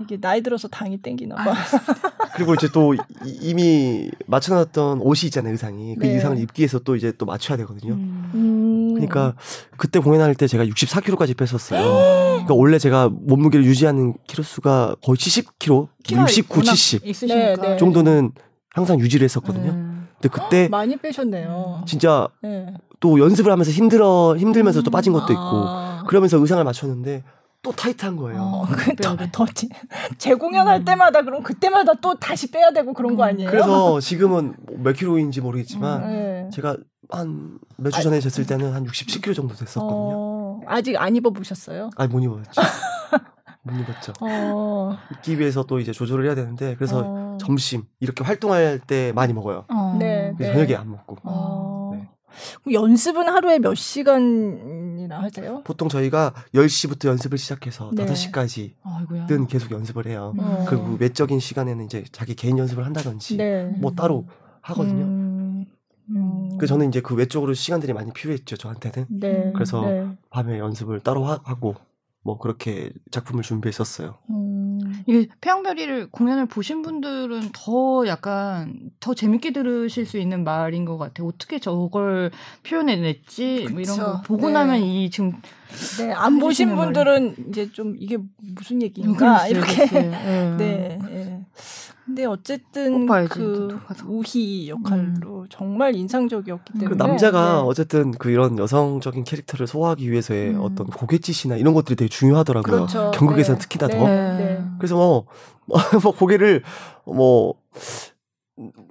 이게 나이 들어서 당이 땡기나 봐. 그리고 이제 또 이- 이미 맞춰놨던 옷이 있잖아요 의상이 그 네. 의상을 입기 위해서 또 이제 또 맞춰야 되거든요. 음. 음. 그러니까 그때 공연할 때 제가 64kg까지 뺐었어요. 그러니까 원래 제가 몸무게를 유지하는 키로 수가 거의 70kg, 키가 69, 워낙 70 있으시니까. 네, 네. 정도는 항상 유지를 했었거든요. 음. 근데 그때 많이 빼셨네요. 진짜 네. 또 연습을 하면서 힘들어 힘들면서 또 빠진 것도 있고 아. 그러면서 의상을 맞췄는데 또 타이트한 거예요. 어, 그 더, 빼야 돼. 더 재- 재공연할 때마다 그럼 그때마다 또 다시 빼야 되고 그런 거 아니에요? 그래서 지금은 몇 킬로인지 모르겠지만 네. 제가 한 몇 주 전에 쟀을 때는 한 67kg 정도 됐었거든요. 어, 아직 안 입어보셨어요? 아니 못 입었죠. 못 입었죠. 어, 입기 위해서 또 이제 조절을 해야 되는데 그래서 어. 점심 이렇게 활동할 때 많이 먹어요. 어. 네. 그래서 저녁에 안 먹고. 어. 연습은 하루에 몇 시간이나 하세요? 보통 저희가 10시부터 연습을 시작해서 네. 5시까지는 아이고야. 계속 연습을 해요. 음. 그리고 외적인 시간에는 이제 자기 개인 연습을 한다든지 네. 뭐 따로 하거든요. 음, 음. 그 저는 이제 그 외적으로 시간들이 많이 필요했죠 저한테는 네. 그래서 네. 밤에 연습을 따로 하, 고뭐 그렇게 작품을 준비했었어요. 음. 이게 태양별이를 공연을 보신 분들은 더 약간 더 재밌게 들으실 수 있는 말인 것 같아요. 어떻게 저걸 표현해냈지? 뭐 이런. 거 보고 네. 나면 이 지금 네, 안 보신 분들은 이제 좀 이게 무슨 얘기인가 글쎄, 이렇게 글쎄. 예. 네. 예. 근데 어쨌든 그. 우희 역할로 정말 인상적이었기 그 때문에 남자가 네. 어쨌든 그 이런 여성적인 캐릭터를 소화하기 위해서의 음. 어떤 고갯짓이나 이런 것들이 되게 중요하더라고요. 그렇죠. 경극에서는 네. 특히나 네. 더. 네. 그래서 뭐, 뭐 고개를 뭐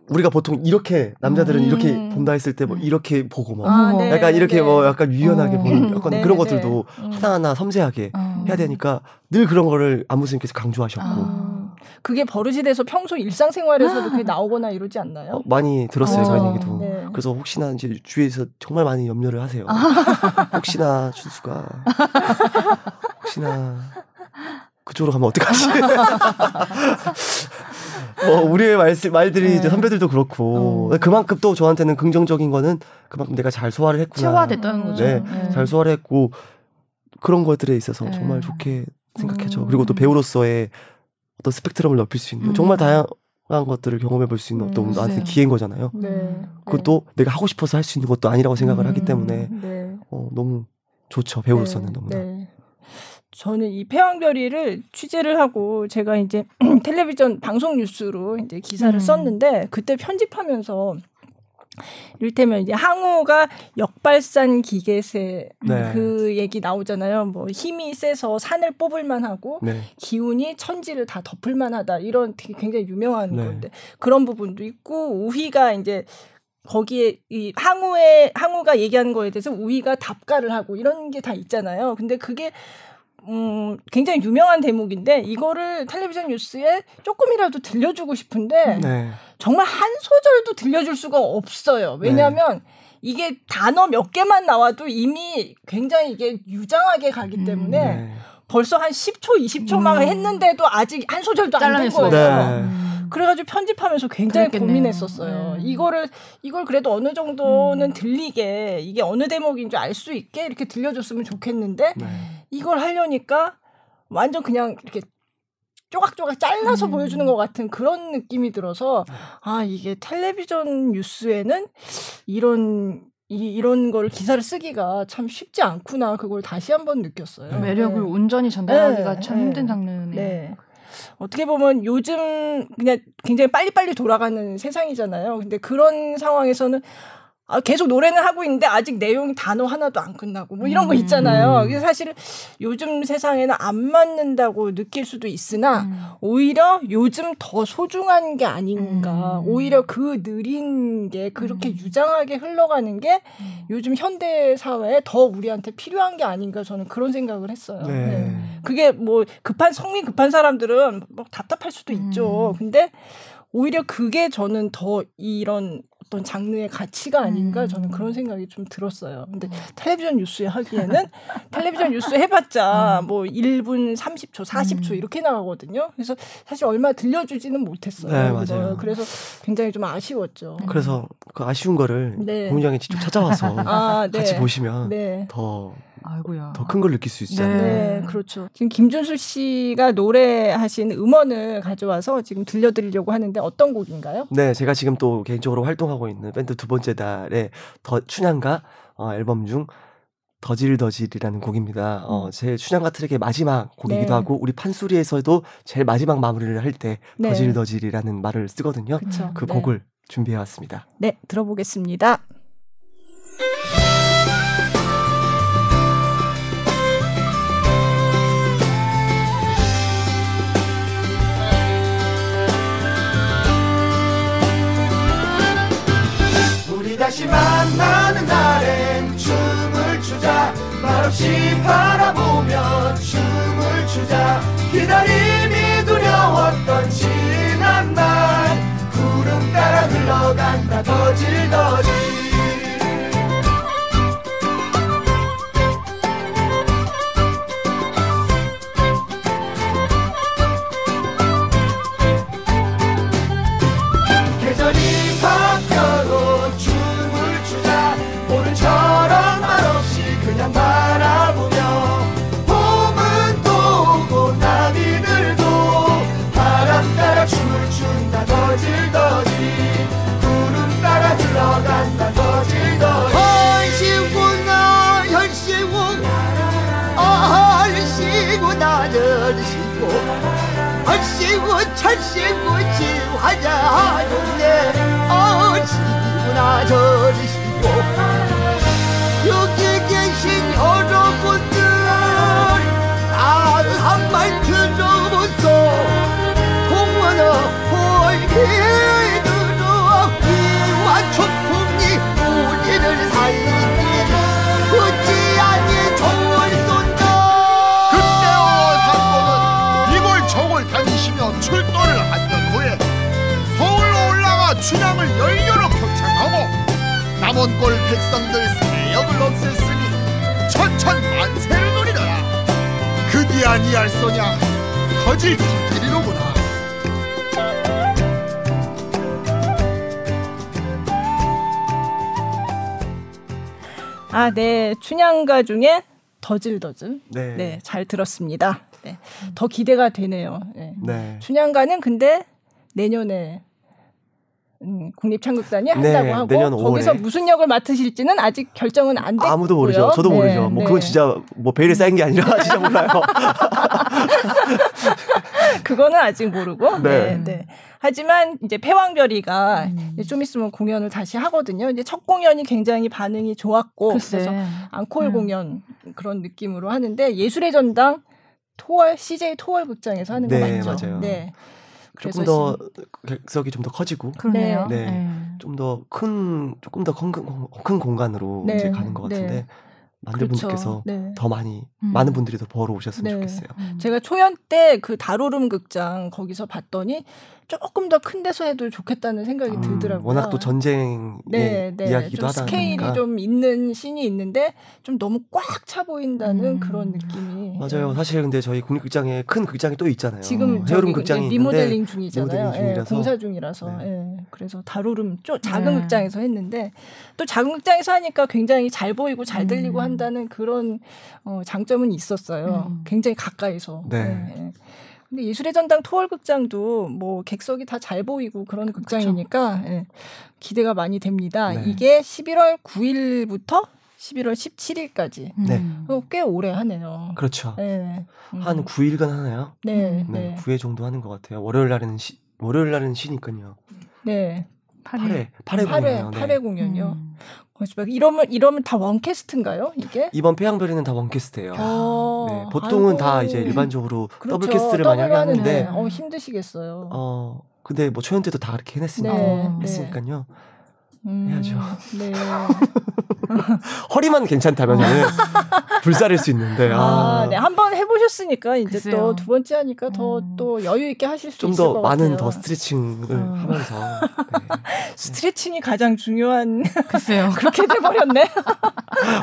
우리가 보통 이렇게 남자들은 음. 이렇게 본다 했을 때 뭐 이렇게 보고 뭐 아. 네, 약간 이렇게 네. 뭐 약간 유연하게 어. 보는 약간 네, 그런 네, 것들도 네. 음. 하나하나 섬세하게 어. 해야 되니까 늘 그런 거를 안무 선생님께서 강조하셨고 아, 그게 버릇이 돼서 평소 일상생활에서도 그게 나오거나 이러지 않나요? 어, 많이 들었어요 어. 그런 얘기도. 네. 그래서 혹시나 이제 주위에서 정말 많이 염려를 하세요. 혹시나 춘수가 혹시나 그쪽으로 가면 어떡하지? 뭐 우리의 말, 말들이 이제 네. 선배들도 그렇고 어. 그만큼 또 저한테는 긍정적인 거는 그만큼 내가 잘 소화를 했구나. 체화됐다는 거죠. 네, 잘 소화를 했고 그런 것들에 있어서 네. 정말 좋게 생각해죠. 음. 그리고 또 배우로서의 어떤 스펙트럼을 넓힐 수 있는 음. 정말 다양한 것들을 경험해 볼 수 있는 어떤 음, 나한테 네. 기회인 거잖아요. 네. 그것도 내가 하고 싶어서 할 수 있는 것도 아니라고 생각을 하기 음. 때문에 네. 어, 너무 좋죠 배우로서는 너무나. 네. 저는 이 폐왕별이를 취재를 하고 제가 이제 텔레비전 방송 뉴스로 이제 기사를 음. 썼는데 그때 편집하면서 이를테면 이제 항우가 역발산 기계세 네. 그 얘기 나오잖아요. 뭐 힘이 세서 산을 뽑을 만하고 네. 기운이 천지를 다 덮을 만하다 이런 되게 굉장히 유명한 네. 건데 그런 부분도 있고 우희가 이제 거기에 이 항우의 항우가 얘기하는 거에 대해서 우희가 답가를 하고 이런 게 다 있잖아요. 근데 그게 음 굉장히 유명한 대목인데 이거를 텔레비전 뉴스에 조금이라도 들려주고 싶은데 네. 정말 한 소절도 들려줄 수가 없어요. 왜냐하면 이게 단어 몇 개만 나와도 이미 굉장히 이게 유장하게 가기 음. 때문에 네. 벌써 한 10초, 20초만 음. 했는데도 아직 한 소절도 안 된. 거예요. 네. 그래가지고 편집하면서 굉장히 그랬겠네요. 고민했었어요. 네. 이거를 이걸 그래도 어느 정도는 음. 들리게 이게 어느 대목인 줄 알 수 있게 이렇게 들려줬으면 좋겠는데 네. 이걸 하려니까 완전 그냥 이렇게 쪼각쪼각 잘라서 음. 보여주는 것 같은 그런 느낌이 들어서 아 이게 텔레비전 뉴스에는 이런 이, 이런 걸 기사를 쓰기가 참 쉽지 않구나 그걸 다시 한번 느꼈어요. 네. 매력을 네. 온전히 전달하기가 네, 참 네. 힘든 장르네요. 네. 어떻게 보면 요즘 그냥 굉장히 빨리빨리 돌아가는 세상이잖아요. 근데 그런 상황에서는 아, 계속 노래는 하고 있는데 아직 내용 단어 하나도 안 끝나고 뭐 이런 거 음. 있잖아요. 음. 그래서 사실 요즘 세상에는 안 맞는다고 느낄 수도 있으나 음. 오히려 요즘 더 소중한 게 아닌가. 음. 오히려 그 느린 게 그렇게 음. 유장하게 흘러가는 게 음. 요즘 현대 사회에 더 우리한테 필요한 게 아닌가 저는 그런 생각을 했어요. 네. 네. 그게 뭐 급한 성미 급한 사람들은 뭐 답답할 수도 있죠. 음. 근데 오히려 그게 저는 더 이런 어떤 장르의 가치가 아닌가 음. 저는 그런 생각이 좀 들었어요. 근데 텔레비전 뉴스에 하기에는 텔레비전 뉴스 해봤자 음. 뭐 1분 30초, 40초 음. 이렇게 나가거든요. 그래서 사실 얼마 들려주지는 못했어요. 네, 그래서- 맞아요. 그래서 굉장히 좀 아쉬웠죠. 그래서 그 아쉬운 거를 네. 공장에 직접 찾아와서 아, 네. 같이 보시면 네. 더. 더 큰 걸 느낄 수 있잖아요. 네, 그렇죠. 지금 김준수 씨가 노래하신 음원을 가져와서 지금 들려드리려고 하는데 어떤 곡인가요? 네, 제가 지금 또 개인적으로 활동하고 있는 밴드 두 번째 달의 더 춘향가 어, 앨범 중 더질더질이라는 곡입니다. 어, 제 춘향가 트랙의 마지막 곡이기도 음. 네. 하고 우리 판소리에서도 제일 마지막 마무리를 할때 네. 더질더질이라는 말을 쓰거든요. 그렇죠. 그 네. 곡을 준비해 왔습니다. 네, 들어보겠습니다. 다시 만나는 날엔 춤을 추자. 말없이 바라보며 춤을 추자. 기다림이 두려웠던 지난 날 구름 따라 흘러간다. 더질더질 지화자 하는데 얼 남원골 백성들 세역을 없앴으니 천천만세를 누리더라 그디 아니할 소냐 터질 터질이로구나 아, 네. 춘향가 중에 더질더질. 네. 네, 잘 들었습니다. 네. 더 기대가 되네요. 네. 네. 춘향가는 근데 내년에 음, 국립창극단이 한다고 네, 하고 내년 거기서 5월에. 무슨 역을 맡으실지는 아직 결정은 안 됐고요. 아무도 모르죠. 저도 네, 모르죠. 뭐 네. 그건 진짜 뭐 베일에 쌓인 게 아니라 진짜 몰라요. 그거는 아직 모르고. 네. 네. 네. 하지만 이제 패왕별이가 음. 이제 좀 있으면 공연을 다시 하거든요. 이제 첫 공연이 굉장히 반응이 좋았고 글쎄. 그래서 앙콜 음. 공연 그런 느낌으로 하는데 예술의 전당 토월 CJ 토월 극장에서 하는 거 네, 맞죠? 맞아요. 네. 조금 더 객석이 좀 더 커지고 그러네요. 네. 네. 좀더 큰 조금 더 큰 공간으로 네, 이제 가는 것 네. 같은데 많은 그렇죠. 분들께서 네. 더 많이 음. 많은 분들이 더 보러 오셨으면 네. 좋겠어요. 음. 제가 초연 때 그 다로름 극장 거기서 봤더니 조금 더 큰 데서 해도 좋겠다는 생각이 음, 들더라고요. 워낙 또 전쟁의 네, 네. 이야기기도 좀 하다 스케일이 보니까 좀 있는 씬이 있는데 좀 너무 꽉 차 보인다는 음. 그런 느낌이. 맞아요. 네. 사실 근데 저희 국립극장에 큰 극장이 또 있잖아요. 지금 저기 극장이 리모델링 중이잖아요. 리모델링 예, 중이라서. 공사 중이라서. 네. 예, 그래서 다루름 좀 작은 네. 극장에서 했는데 또 작은 극장에서 하니까 굉장히 잘 보이고 잘 들리고 음. 한다는 그런 어, 장점은 있었어요. 음. 굉장히 가까이서. 네. 예, 예. 근데 예술의 전당 토월 극장도 뭐 객석이 다 잘 보이고 그런 극장이니까 예, 기대가 많이 됩니다. 네. 이게 11월 9일부터 11월 17일까지 음. 네. 꽤 오래 하네요. 그렇죠. 네. 음. 한 9일간 하나요? 네, 음. 네, 네, 9회 정도 하는 것 같아요. 월요일 날에는 시, 월요일 날은 쉬니까요. 네. 8회 8회 8회, 공연이요. 네. 8회 공연이요. 음. 이러면 이러면 다 원캐스트인가요? 이게? 이번 폐양별이는 다 원캐스트예요. 어, 네, 보통은 다 아이고. 이제 일반적으로 그렇죠. 더블 캐스트를 많이 하긴 하는데 어 힘드시겠어요. 어 근데 뭐 초연 때도 다 그렇게 해냈으니까 네, 네. 했으니까요. 음, 해야죠. 네. 허리만 괜찮다면은 불사를 수 있는데 아, 아, 네. 한번 해보셨으니까 이제. 또 두 번째 하니까 더 음. 또 여유 있게 하실 수좀 있을 것더 같아요. 많은 더 스트레칭을 어. 하면서 네. 스트레칭이 가장 중요한 글쎄요. 그렇게 돼버렸네.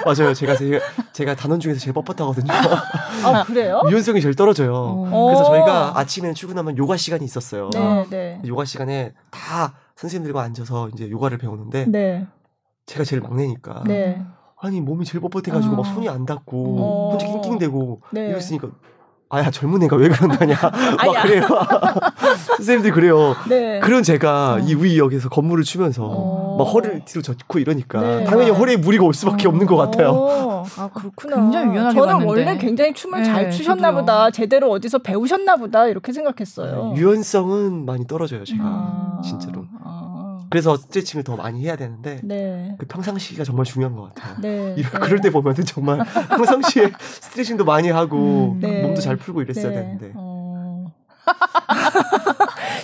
맞아요. 제가 제가, 제가 단원 중에서 제일 뻣뻣하거든요. 아 그래요? 유연성이 제일 떨어져요. 어. 그래서 어. 저희가 아침에 출근하면 요가 시간이 있었어요. 네, 네, 요가 시간에 다 선생님들과 앉아서 이제 요가를 배우는데 네, 제가 제일 막내니까 네. 아니 몸이 제일 뻣뻣해가지고 어. 막 손이 안 닿고 어. 혼자 낑낑대고 네. 이랬으니까 아야 젊은 애가 왜 그런다냐. 막 그래요 선생님들이 그래요 네. 그런 제가 어. 이 우이역에서 건물을 추면서 어. 막 허리를 뒤로 젖고 이러니까 네. 당연히 허리에 무리가 올 수밖에 어. 없는 것 같아요 어, 아 그렇구나. 굉장히 유연하게 저는 봤는데. 원래 굉장히 춤을 네, 잘 추셨나 저도요. 보다. 제대로 어디서 배우셨나 보다 이렇게 생각했어요. 네, 유연성은 많이 떨어져요 제가 아, 진짜로 아, 그래서 스트레칭을 더 많이 해야 되는데 네. 그 평상시가 정말 중요한 것 같아요 네. 이럴- 네. 그럴 때 보면은 정말 평상시에 스트레칭도 많이 하고 음, 네. 몸도 잘 풀고 이랬어야 네. 되는데 어.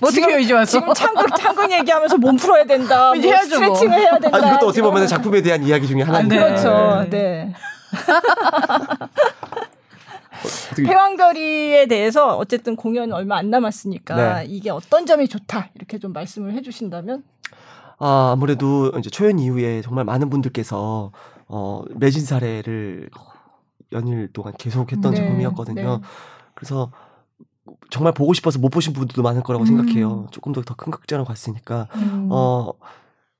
어떻게 지금- 이제 와서? 지금 창극 창극 얘기하면서 몸 풀어야 된다. 이제 뭐 해야죠, 뭐. 스트레칭을 해야 된다. 아 이것도 어떻게 보면 작품에 대한 이야기 중에 하나인데 네. 그렇죠. 네. 패왕별이에 대해서 어쨌든 공연 얼마 안 남았으니까 네. 이게 어떤 점이 좋다 이렇게 좀 말씀을 해주신다면 아, 아무래도 이제 초연 이후에 정말 많은 분들께서 어, 매진 사례를 연일 동안 계속했던 네, 작품이었거든요. 네. 그래서 정말 보고 싶어서 못 보신 분들도 많을 거라고 음. 생각해요. 조금 더 더 큰 극장으로 갔으니까 음. 어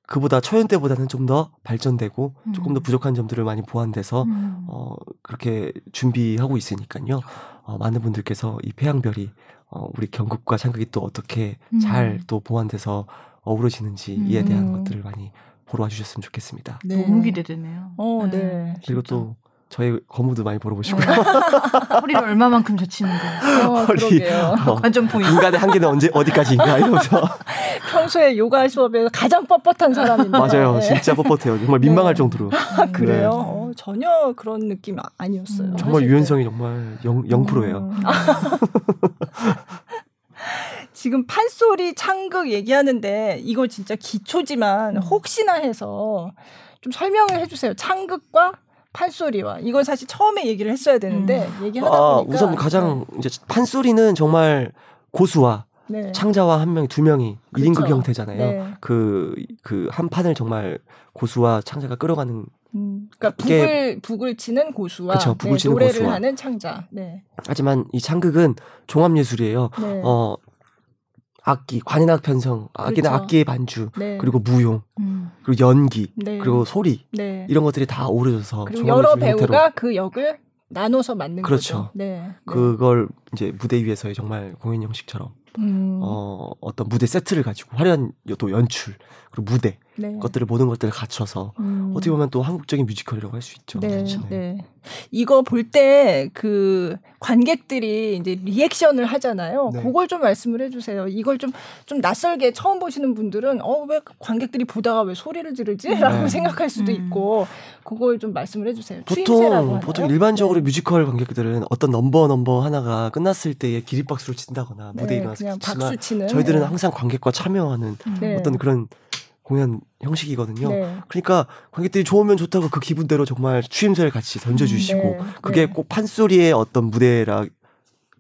그보다 초연 때보다는 좀 더 발전되고 음. 조금 더 부족한 점들을 많이 보완돼서 음. 어 그렇게 준비하고 있으니까요. 어, 많은 분들께서 이 태양별이 어, 우리 경극과 창극이 또 어떻게 음. 잘또 보완돼서 어우러지는지에 대한 음. 것들을 많이 보러 와주셨으면 좋겠습니다. 네. 너무 기대되네요. 어, 네. 그리고 진짜. 또 저희 거무도 많이 보러 오시고요. 허리를 얼마만큼 젖히는가. 어, 허리. 그러게요. 어, 관전 포인트. 인간의 한계는 언제 어디까지인가 이러면서 평소에 요가 수업에서 가장 뻣뻣한 사람인데. 맞아요, 네. 진짜 뻣뻣해요. 정말 민망할 네. 정도로 아, 그래요? 네. 어, 전혀 그런 느낌 아- 아니었어요. 음, 정말. 유연성이 정말 0, 0%예요. 음. 지금 판소리 창극 얘기하는데 이거 진짜 기초지만 혹시나 해서 좀 설명을 해주세요. 창극과 판소리와 이건 사실 처음에 얘기를 했어야 되는데 얘기하다 아, 보니까 우선 가장 이제 판소리는 정말 고수와 네. 창자와 한 명이 두 명이 그렇죠. 1인극 형태잖아요. 네. 그그 한 판을 정말 고수와 창자가 끌어가는 음, 그러니까 북을 북을 치는 고수와 그쵸, 북을 네, 치는 노래를 고수와. 하는 창자. 네. 하지만 이 창극은 종합 예술이에요. 네. 어 악기, 관현악 편성, 악기나 그렇죠. 악기의 반주, 네. 그리고 무용, 음. 그리고 연기, 네. 그리고 소리 네. 이런 것들이 다 어우러져서 그리고 여러 배우가 그 역을 나눠서 맡는 그렇죠. 거죠. 네. 네. 그걸 이제 무대 위에서의 정말 공연 형식처럼 음, 어 어떤 무대 세트를 가지고 화려한 또 연출 그리고 무대 네. 것들을 모든 것들을 갖춰서 음. 어떻게 보면 또 한국적인 뮤지컬이라고 할 수 있죠. 네, 네. 네. 이거 볼 때 그 관객들이 이제 리액션을 하잖아요. 네. 그걸 좀 말씀을 해주세요. 이걸 좀좀 낯설게 처음 보시는 분들은 어 왜 관객들이 보다가 왜 소리를 지르지?라고 네. 생각할 수도 음. 있고 그걸 좀 말씀을 해주세요. 보통? 보통 일반적으로 네. 뮤지컬 관객들은 어떤 넘버 넘버 하나가 끝났을 때에 기립박수를 친다거나 무대에 네, 일어나서 그냥 박수 치는 저희들은 항상 관객과 참여하는 네. 어떤 그런 공연 형식이거든요. 네. 그러니까 관객들이 좋으면 좋다고 그 기분대로 정말 추임새를 같이 던져주시고 네, 그게 네. 꼭 판소리의 어떤 무대라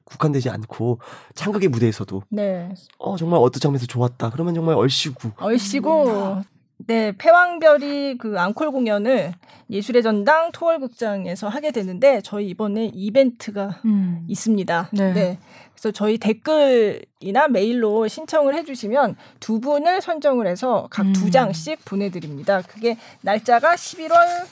국한되지 않고 창극의 무대에서도 네. 어 정말 어떤 장면에서 좋았다 그러면 정말 얼씨구 얼씨구 네 패왕별이 그 앙콜 공연을 예술의 전당 토월극장에서 하게 되는데 저희 이번에 이벤트가 음. 있습니다. 네. 그래서 저희 댓글이나 메일로 신청을 해주시면 두 분을 선정을 해서 각두 음. 장씩 보내드립니다. 그게 날짜가 11월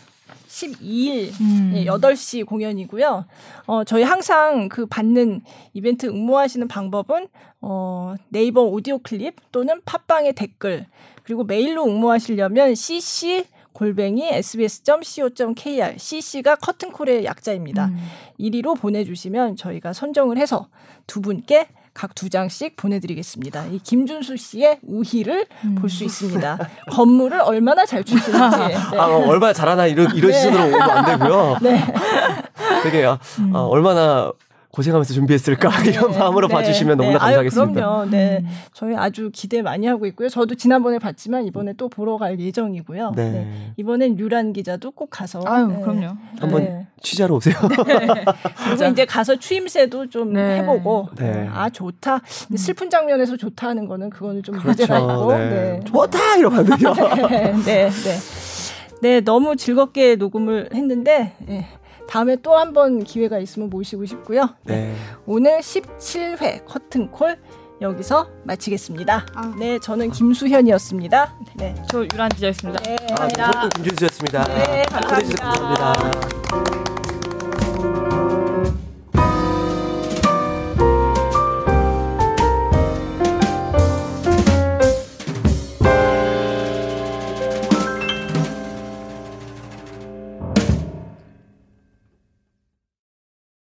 12일 음. 예, 8시 공연이고요. 어, 저희 항상 그 받는 이벤트 응모하시는 방법은 어, 네이버 오디오 클립 또는 팟빵의 댓글 그리고 메일로 응모하시려면 cc 골뱅이 sbs.co.kr cc가 커튼콜의 약자입니다. 음. 1위로 보내주시면 저희가 선정을 해서 두 분께 각 두 장씩 보내드리겠습니다. 이 김준수 씨의 우희를 음. 볼수 있습니다. 건물을 얼마나 잘 추시는지. 네. 아, 어, 얼마나 잘하나 이런 이런 네. 시선으로 오면 안 되고요. 네. 되게 아, 음. 아, 얼마나 고생하면서 준비했을까 이런 마음으로 네, 봐주시면 네. 너무나 아유, 감사하겠습니다. 그럼요. 네. 저희 아주 기대 많이 하고 있고요. 저도 지난번에 봤지만 이번에 또 보러 갈 예정이고요. 네. 네. 이번엔 유란 기자도 꼭 가서 아유, 네. 그럼요. 한번 네. 취재하러 오세요. 그리고 이제 가서 추임새도 좀 네. 해보고 네. 아 좋다 근데 슬픈 장면에서 좋다 하는 거는 그거는 좀 그렇죠. 문제가 있고 네. 네. 좋다 이러면 안 돼요. 네, 네, 네. 네, 너무 즐겁게 녹음을 했는데 예, 다음에 또 한 번 기회가 있으면 모시고 싶고요. 네. 오늘 17회 커튼콜 여기서 마치겠습니다. 아. 네, 저는 김수현이었습니다. 네, 저 유란 기자였습니다. 네, 아, 감사합니다. 저도 김준수였습니다. 네, 감사합니다. 감사합니다.